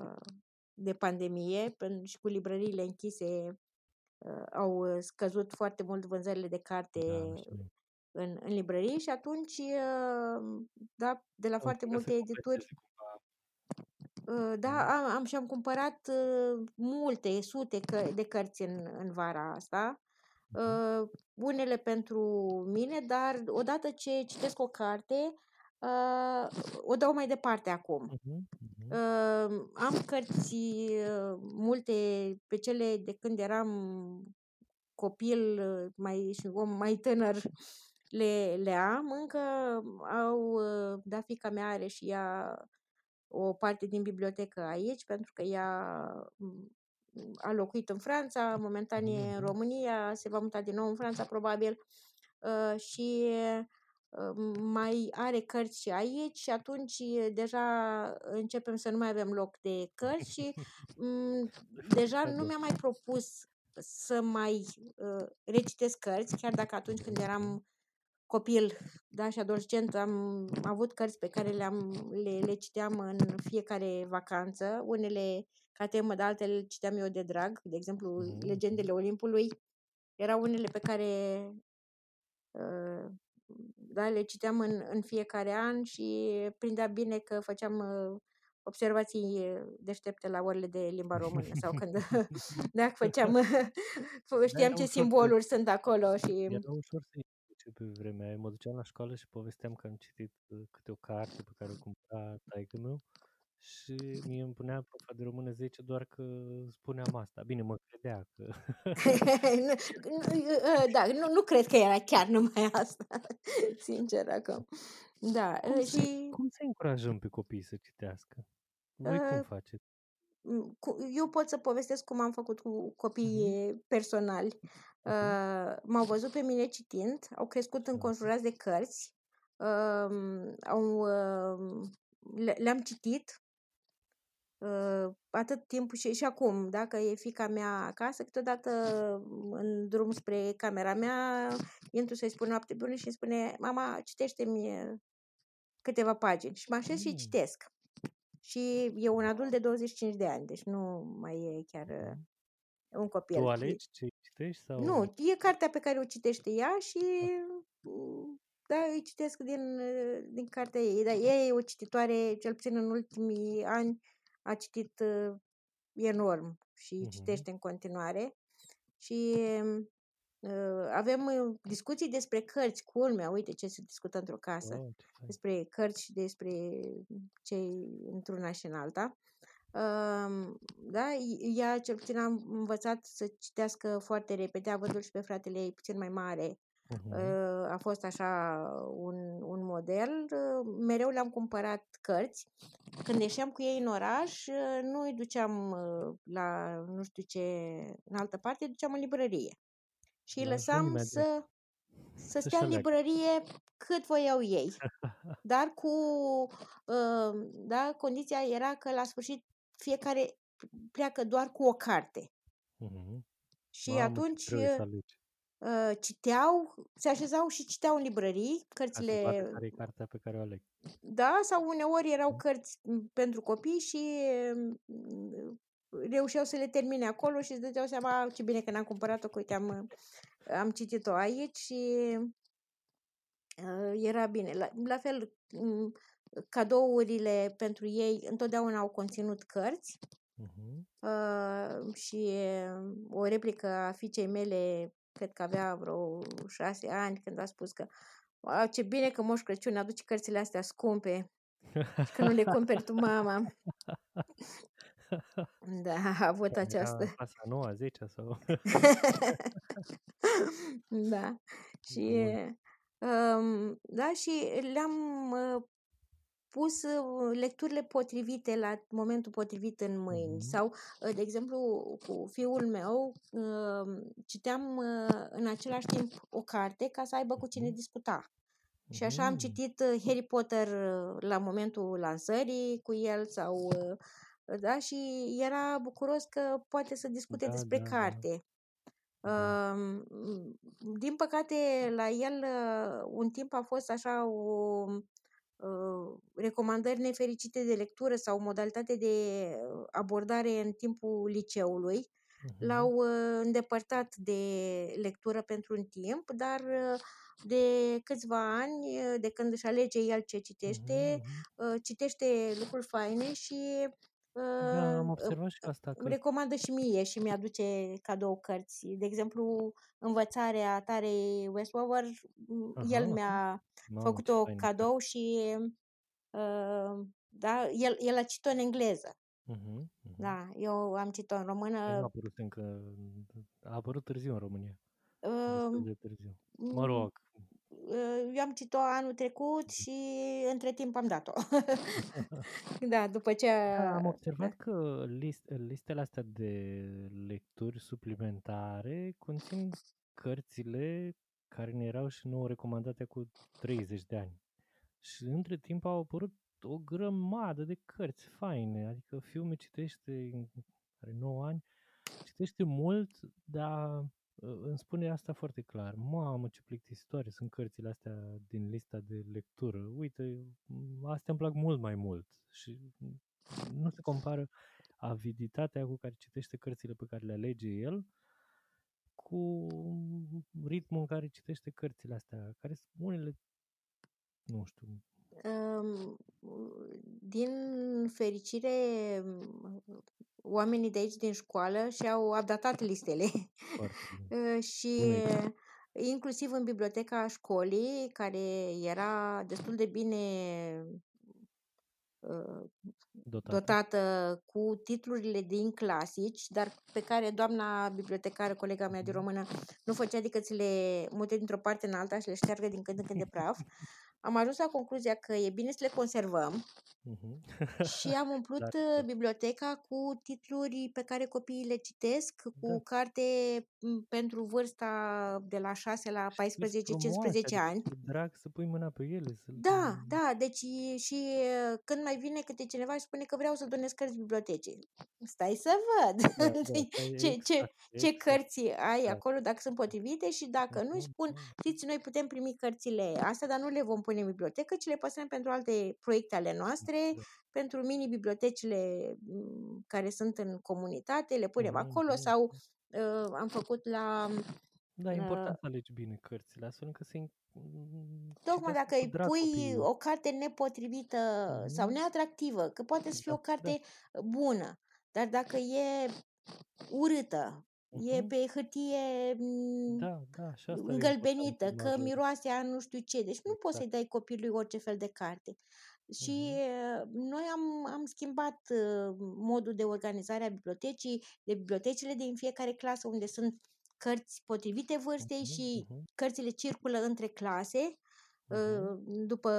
de pandemie pen- și cu librăriile închise uh, au scăzut foarte mult vânzările de carte Da, am și noi. în, în librării și atunci, uh, da, de la Au foarte încercat să multe edituri, compenseze cumva. uh, da, Mhm. am, am și am cumpărat uh, multe, sute că, de cărți în, în vara asta. Mhm. Uh, unele pentru mine, dar odată ce citesc o carte, uh, o dau mai departe acum. Mhm. Mhm. Uh, am cărți uh, multe pe cele de când eram copil uh, mai și om mai tânăr le, le am. Încă au, uh, da, fica mea are și ea o parte din bibliotecă aici, pentru că ea mm, a locuit în Franța, momentan e în Mhm. România, se va muta din nou în Franța probabil uh, și uh, mai are cărți și aici și atunci uh, deja începem să nu mai avem loc de cărți și [LAUGHS] mm, deja nu Cadouri. mi-am mai propus să mai uh, recitesc cărți, chiar dacă atunci când Mhm. eram copil da, și adolescent am avut cărți pe care le-am, le, le citeam în fiecare vacanță, unele ca temă, dar altele le citeam eu de drag, de exemplu Mhm. Legendele Olimpului, erau unele pe care uh, da, le citeam în, în fiecare an și prindea bine că făceam uh, observații uh, deștepte la orele de limba română sau [LAUGHS] când [LAUGHS] dacă făceam, Da, știam era ce ușor să simboluri sunt acolo și era ușor să ce pe vremea aia. Mă duceam la școală și povesteam că am citit uh, câte o carte pe care o cumpăra taică meu și mie îmi punea profa de română 10 doar că spuneam asta. Bine, mă credea că... [LAUGHS] nu, nu, uh, da, nu, nu cred că era chiar numai asta, [LAUGHS] sincer acum. Da, cum, uh, să, și cum să încurajăm pe copii să citească? Voi cum uh, faceți? M, cu- eu pot să povestesc cum am făcut cu Mhm. copiii personali. Mhm. Uh, m-au văzut pe mine citind, au crescut Da. înconjurați de cărți, uh, au, uh, le, le-am citit uh, atât timp și, și acum, dacă e fica mea acasă, câteodată în drum spre camera mea, intru să-i spun noapte bună și îmi spune, mama, citește-mi câteva pagini. Și mă așez și Mm. citesc. Și e un adult de 25 de ani, deci nu mai e chiar uh, Mhm. un Tu copil. alegi ce citești sau... Nu, e cartea pe care o citește ea și Ah, mm, da, îi citesc din, uh, din cartea ei. Dar ea e o cititoare, cel puțin în ultimii ani, a citit uh, enorm și Mhm. citește în continuare. Și uh, avem uh, discuții despre cărți, culmea, uite ce se discută într-o casă, Wow, ce fain. despre cărți și despre ce într-una și în alta. Um, da, ea cel puțin am învățat să citească foarte repede, avându-l și pe fratele ei puțin mai mare. Mhm. Uh, a fost așa un, un model. Uh, mereu le-am cumpărat cărți. Când ieșeam cu ei în oraș, uh, nu îi duceam uh, la nu știu ce, în altă parte, îi duceam în librărie. Și îi La lăsam ajung imediat. să... să Să-și stea în aleagă. librărie cât voiau ei. [LAUGHS] Dar cu, uh, da, condiția era că la sfârșit fiecare pleacă doar cu o carte. Mhm. Și Mamă, ce atunci greu e să alegi. uh, citeau, se așezau și citeau în librării Ca să vadă cărțile, care e cartea pe care o aleg. da, sau uneori erau Mhm. cărți m, pentru copii și m, reușeau să le termine acolo și îți dădeau seama "A, ce bine că n-am cumpărat-o, că uite, am, am citit-o aici și uh, era bine. La, la fel, m, cadourile pentru ei întotdeauna au conținut cărți Mhm. uh, și uh, o replică a fiicei mele, cred că avea vreo șase ani, când a spus că "Wow, ce bine că Moș Crăciun aduce cărțile astea scumpe și că nu le cumperi tu, mama. [LAUGHS] Da, a avut Care această... era clasa a noua, a zecea sau... [LAUGHS] Da. [LAUGHS] Și, Bun. um, da, și le-am uh, pus uh, lecturile potrivite la momentul potrivit în mâini. Mhm. Sau, uh, de exemplu, cu fiul meu, uh, citeam uh, în același timp o carte ca să aibă cu cine Mhm. discuta. Și așa am Mhm. citit uh, Harry Potter uh, la momentul lansării cu el sau uh, da, și era bucuros că poate să discute Da, despre da, da. carte. Da. Um, din păcate, la el uh, un timp a fost așa o uh, recomandări nefericite de lectură sau modalitate de uh, abordare în timpul liceului. Mhm. L-au uh, îndepărtat de lectură pentru un timp, dar uh, de câțiva ani, uh, de când își alege el ce citește, Mhm, mhm. uh, citește lucruri faine și Da, am uh, observat și asta îmi că... recomandă și mie și mi-aduce cadou cărți. De exemplu, Învățarea Tarei Westover, m, Aha, el aha. mi-a Mamă, ce făcut-o faină carte. cadou și uh, da, el, el a citit-o în engleză. Mhm, mhm. Da, eu am citit-o în Păi nu a română. apărut încă... A apărut târziu în România. Destul Uh, de târziu. Mă rog. Uh, eu am citit-o anul trecut și între timp am dat-o. [LAUGHS] da, după ce... Da, am Da. observat că list, listele astea de lecturi suplimentare conțin cărțile care ne erau și nouă recomandate cu 30 de ani. Și între timp au apărut o grămadă de cărți faine, adică fiul meu citește, are 9 ani, citește mult, dar uh, îmi spune asta foarte clar. Mamă, ce plictisitoare sunt cărțile astea din lista de lectură. Uite, m, astea îmi plac mult mai mult. Și m, nu se compară aviditatea cu care citește cărțile pe care le alege el cu ritmul în care citește cărțile astea, care sunt unele, nu știu, Um, din fericire, m, oamenii de aici din școală și-au updatat listele foarte [LAUGHS] bine. Uh, și Bună idee. inclusiv în biblioteca școlii, care era destul de bine uh, Dotată. dotată cu titlurile din clasici, dar pe care doamna bibliotecară, colega mea din Mhm. română, nu făcea decât să le mute dintr-o parte în alta și le șteargă din când în când de praf. [LAUGHS] Am ajuns la concluzia că e bine să le conservăm Mhm. și [LAUGHS] am umplut Dar, uh, biblioteca cu titluri pe care copiii le citesc, da, cu carte m, pentru vârsta de la 6 la și sunt frumoase, 14-15 adică ani. ți drag să pui mâna pe ele, să Da, da, deci e- și uh, când mai vine câte cineva și spune că vreau să donez cărți bibliotecii. Stai să văd Da, [LAUGHS] da, stai, ce, ce, exact, ce exact, cărți ai exact. acolo, dacă sunt potrivite și dacă nu, îi Mhm, spun, mhm. știți, noi putem primi cărțile astea, dar nu le vom pune în bibliotecă, ci le păstrăm pentru alte proiecte ale noastre, Da. pentru mini-bibliotecile m, care sunt în comunitate, le punem Mhm, acolo mhm. sau uh, am făcut la Da, e uh, important să alegi bine cărțile, astfel încât să mm, Tocmai citească dacă cu îi drag pui copiii. o carte nepotrivită sau Mhm. neatractivă, că poate să fie Da, o da. carte bună, dar dacă e urâtă, e Mhm. pe hârtie m, Da, da, și asta e important îngălbenită, că major. miroase a nu știu ce, deci nu poți să-i Exact. dai copilului orice fel de carte. Și Mhm. uh, noi am, am schimbat uh, modul de organizare a bibliotecii, de bibliotecile din fiecare clasă, unde sunt cărți potrivite vârstei Mhm, și mhm, cărțile circulă între clase uh, după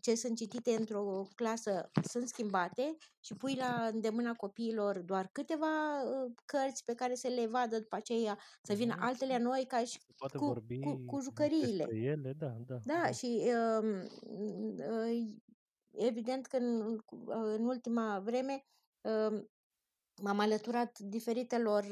ce sunt citite într-o clasă, sunt schimbate și pui la îndemâna copiilor doar câteva uh, cărți pe care să le vadă după aceea, să vină Mhm. altele noi ca și Poate cu, vorbi cu, cu jucăriile. despre ele, da, da. Da, da. și um, uh, evident că în, în ultima vreme um, m-am alăturat diferitelor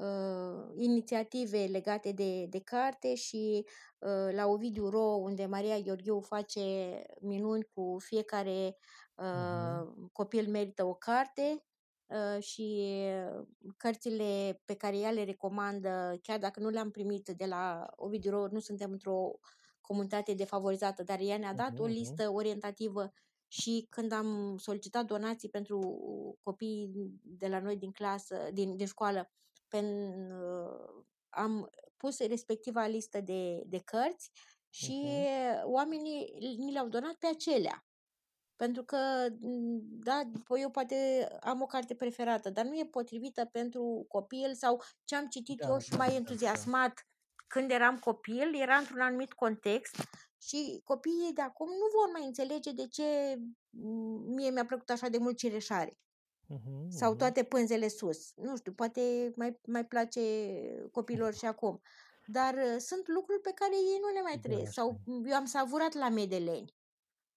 uh, uh, inițiative legate de, de carte și uh, la Ovidiu Ro, unde Maria Gheorghiu face minuni cu fiecare uh, copil merită o carte uh, și cărțile pe care ea le recomandă, chiar dacă nu le-am primit de la Ovidiu Ro, nu suntem într-o comunitate defavorizată, dar ea ne-a dat o Mhm, mhm. listă orientativă și când am solicitat donații pentru copiii de la noi din clasă, din, din școală, pen, uh, am pus respectiva listă de, de cărți și Mhm. oamenii ni le-au donat pe acelea. Pentru că, m, da, păi eu poate am o carte preferată, dar nu e potrivită pentru copil sau ce am citit Da, eu și da, mai da, da. entuziasmat când eram copil, era într-un anumit context și copiii de acum nu vor mai înțelege de ce m, mie mi-a plăcut așa de mult cireșare Mhm, sau mhm. toate pânzele sus. Nu știu, poate mai, mai place copilor și acum. Dar uh, sunt lucruri pe care ei nu le mai Da, trăiesc. așa Sau eu am savurat la Medeleni,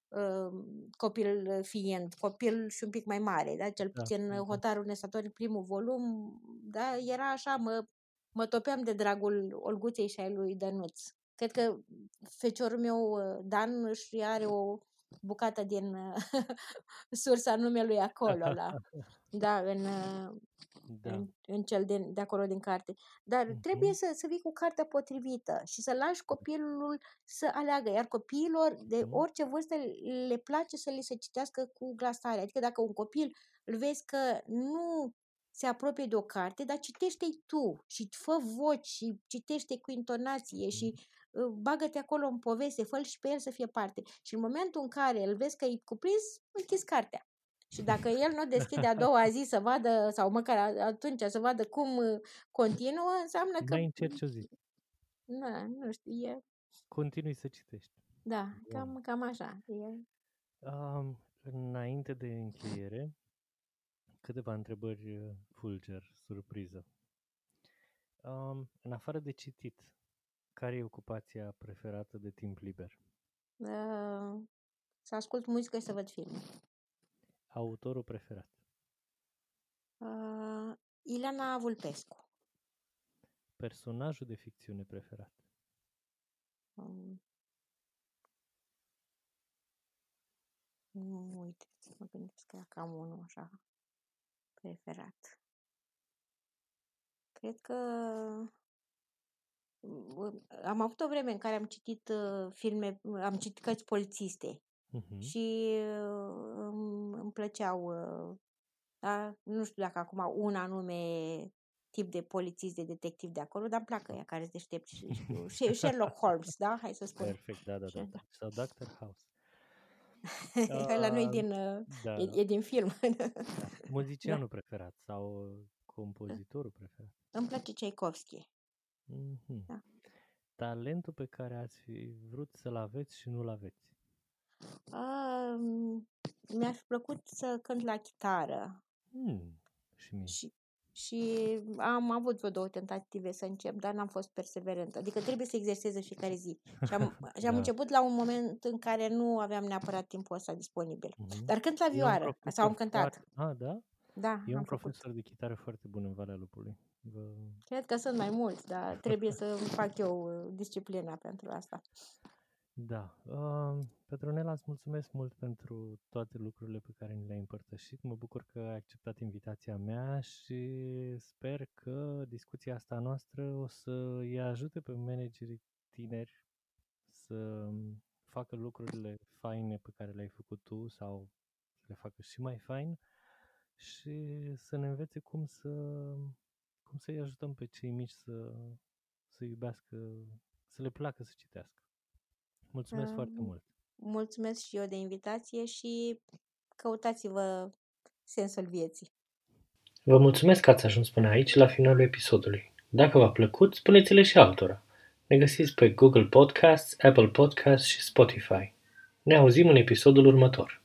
uh, copil fiind, copil și un pic mai mare, da? cel Da, puțin da. uh, Hotarul Nesator, primul volum, da? era așa, mă, mă topeam de dragul Olguței și ai lui Dănuț. Cred că feciorul meu, uh, Dan, își are o bucată din uh, [LAUGHS] sursa numelui acolo, la, da, în, uh, Da. în, în cel de, de acolo din carte. Dar Mhm. trebuie să, să vii cu cartea potrivită și să lași copilul să aleagă. Iar copiilor de Mhm. orice vârstă le place să li se citească cu glas tare. Adică dacă un copil îl vezi că nu se apropie de o carte, dar citește-i tu și fă voci și citește cu intonație și uh, bagă-te acolo în poveste, fă și pe el să fie parte. Și în momentul în care îl vezi că e cuprins, închizi cartea. Și dacă el nu deschide a doua zi să vadă, sau măcar a- atunci să vadă cum uh, continuă, înseamnă că... Mai încerci o zi. Na, nu știu, e... Continui să citești. Da, Bun. cam, cam așa. E, Um, înainte de încheiere, câteva întrebări uh, fulger, surpriză. Um, în afară de citit, care e ocupația preferată de timp liber? uh, să ascult muzică și să văd filme. Autorul preferat? Uh, Ileana Vulpescu. Personajul de ficțiune preferat? Um, nu, uite, mă gândesc că cam unul așa preferat. Cred că uh, am avut o vreme în care am citit uh, filme, am citit cărți polițiste Mhm. și uh, îmi, îmi plăceau, uh, da? nu știu dacă acum un anume tip de polițist, de detectiv de acolo, dar îmi plac ăia care se deștept și știu. Și [LAUGHS] Sherlock Holmes, da? Hai să spun. Perfect, da, da, da. Și- da. Sau Dr. House. [LAUGHS] Ăla nu e Ah, din, uh, Da, e, e din film. da. [LAUGHS] Muzicianul preferat sau uh, compozitorul preferat? Îmi place Tchaikovsky. Mhm. Da. Talentul pe care ați fi vrut să-l aveți și nu-l aveți. Uh, mi-ar fi plăcut să cânt la chitară Hmm. Și mie. și, și am avut vreo două tentative să încep, dar n-am fost perseverentă. Adică trebuie să exersez în fiecare zi. Și am, [LAUGHS] și am Da. început la un moment în care nu aveam neapărat timpul ăsta disponibil. Mhm. Dar cânt la E un vioară, profesor sau am cântat. Foarte... Ah, da? Da, E am un făcut. profesor de chitară foarte bun în Valea Lupului. Vă... Cred că sunt mai mulți, dar trebuie să îmi fac eu uh, disciplina pentru asta. Da. Uh, Petronela, îți mulțumesc mult pentru toate lucrurile pe care ni le-ai împărtășit. Mă bucur că ai acceptat invitația mea și sper că discuția asta noastră o să îi ajute pe managerii tineri să facă lucrurile faine pe care le-ai făcut tu sau să le facă și mai fain și să ne învețe cum să cum să-i ajutăm pe cei mici să, să iubească, să le placă să citească. Mulțumesc Ah, foarte mult! Mulțumesc și eu de invitație și căutați-vă sensul vieții. Vă mulțumesc că ați ajuns până aici, la finalul episodului. Dacă v-a plăcut, spuneți-le și altora. Ne găsiți pe Google Podcasts, Apple Podcasts și Spotify. Ne auzim în episodul următor.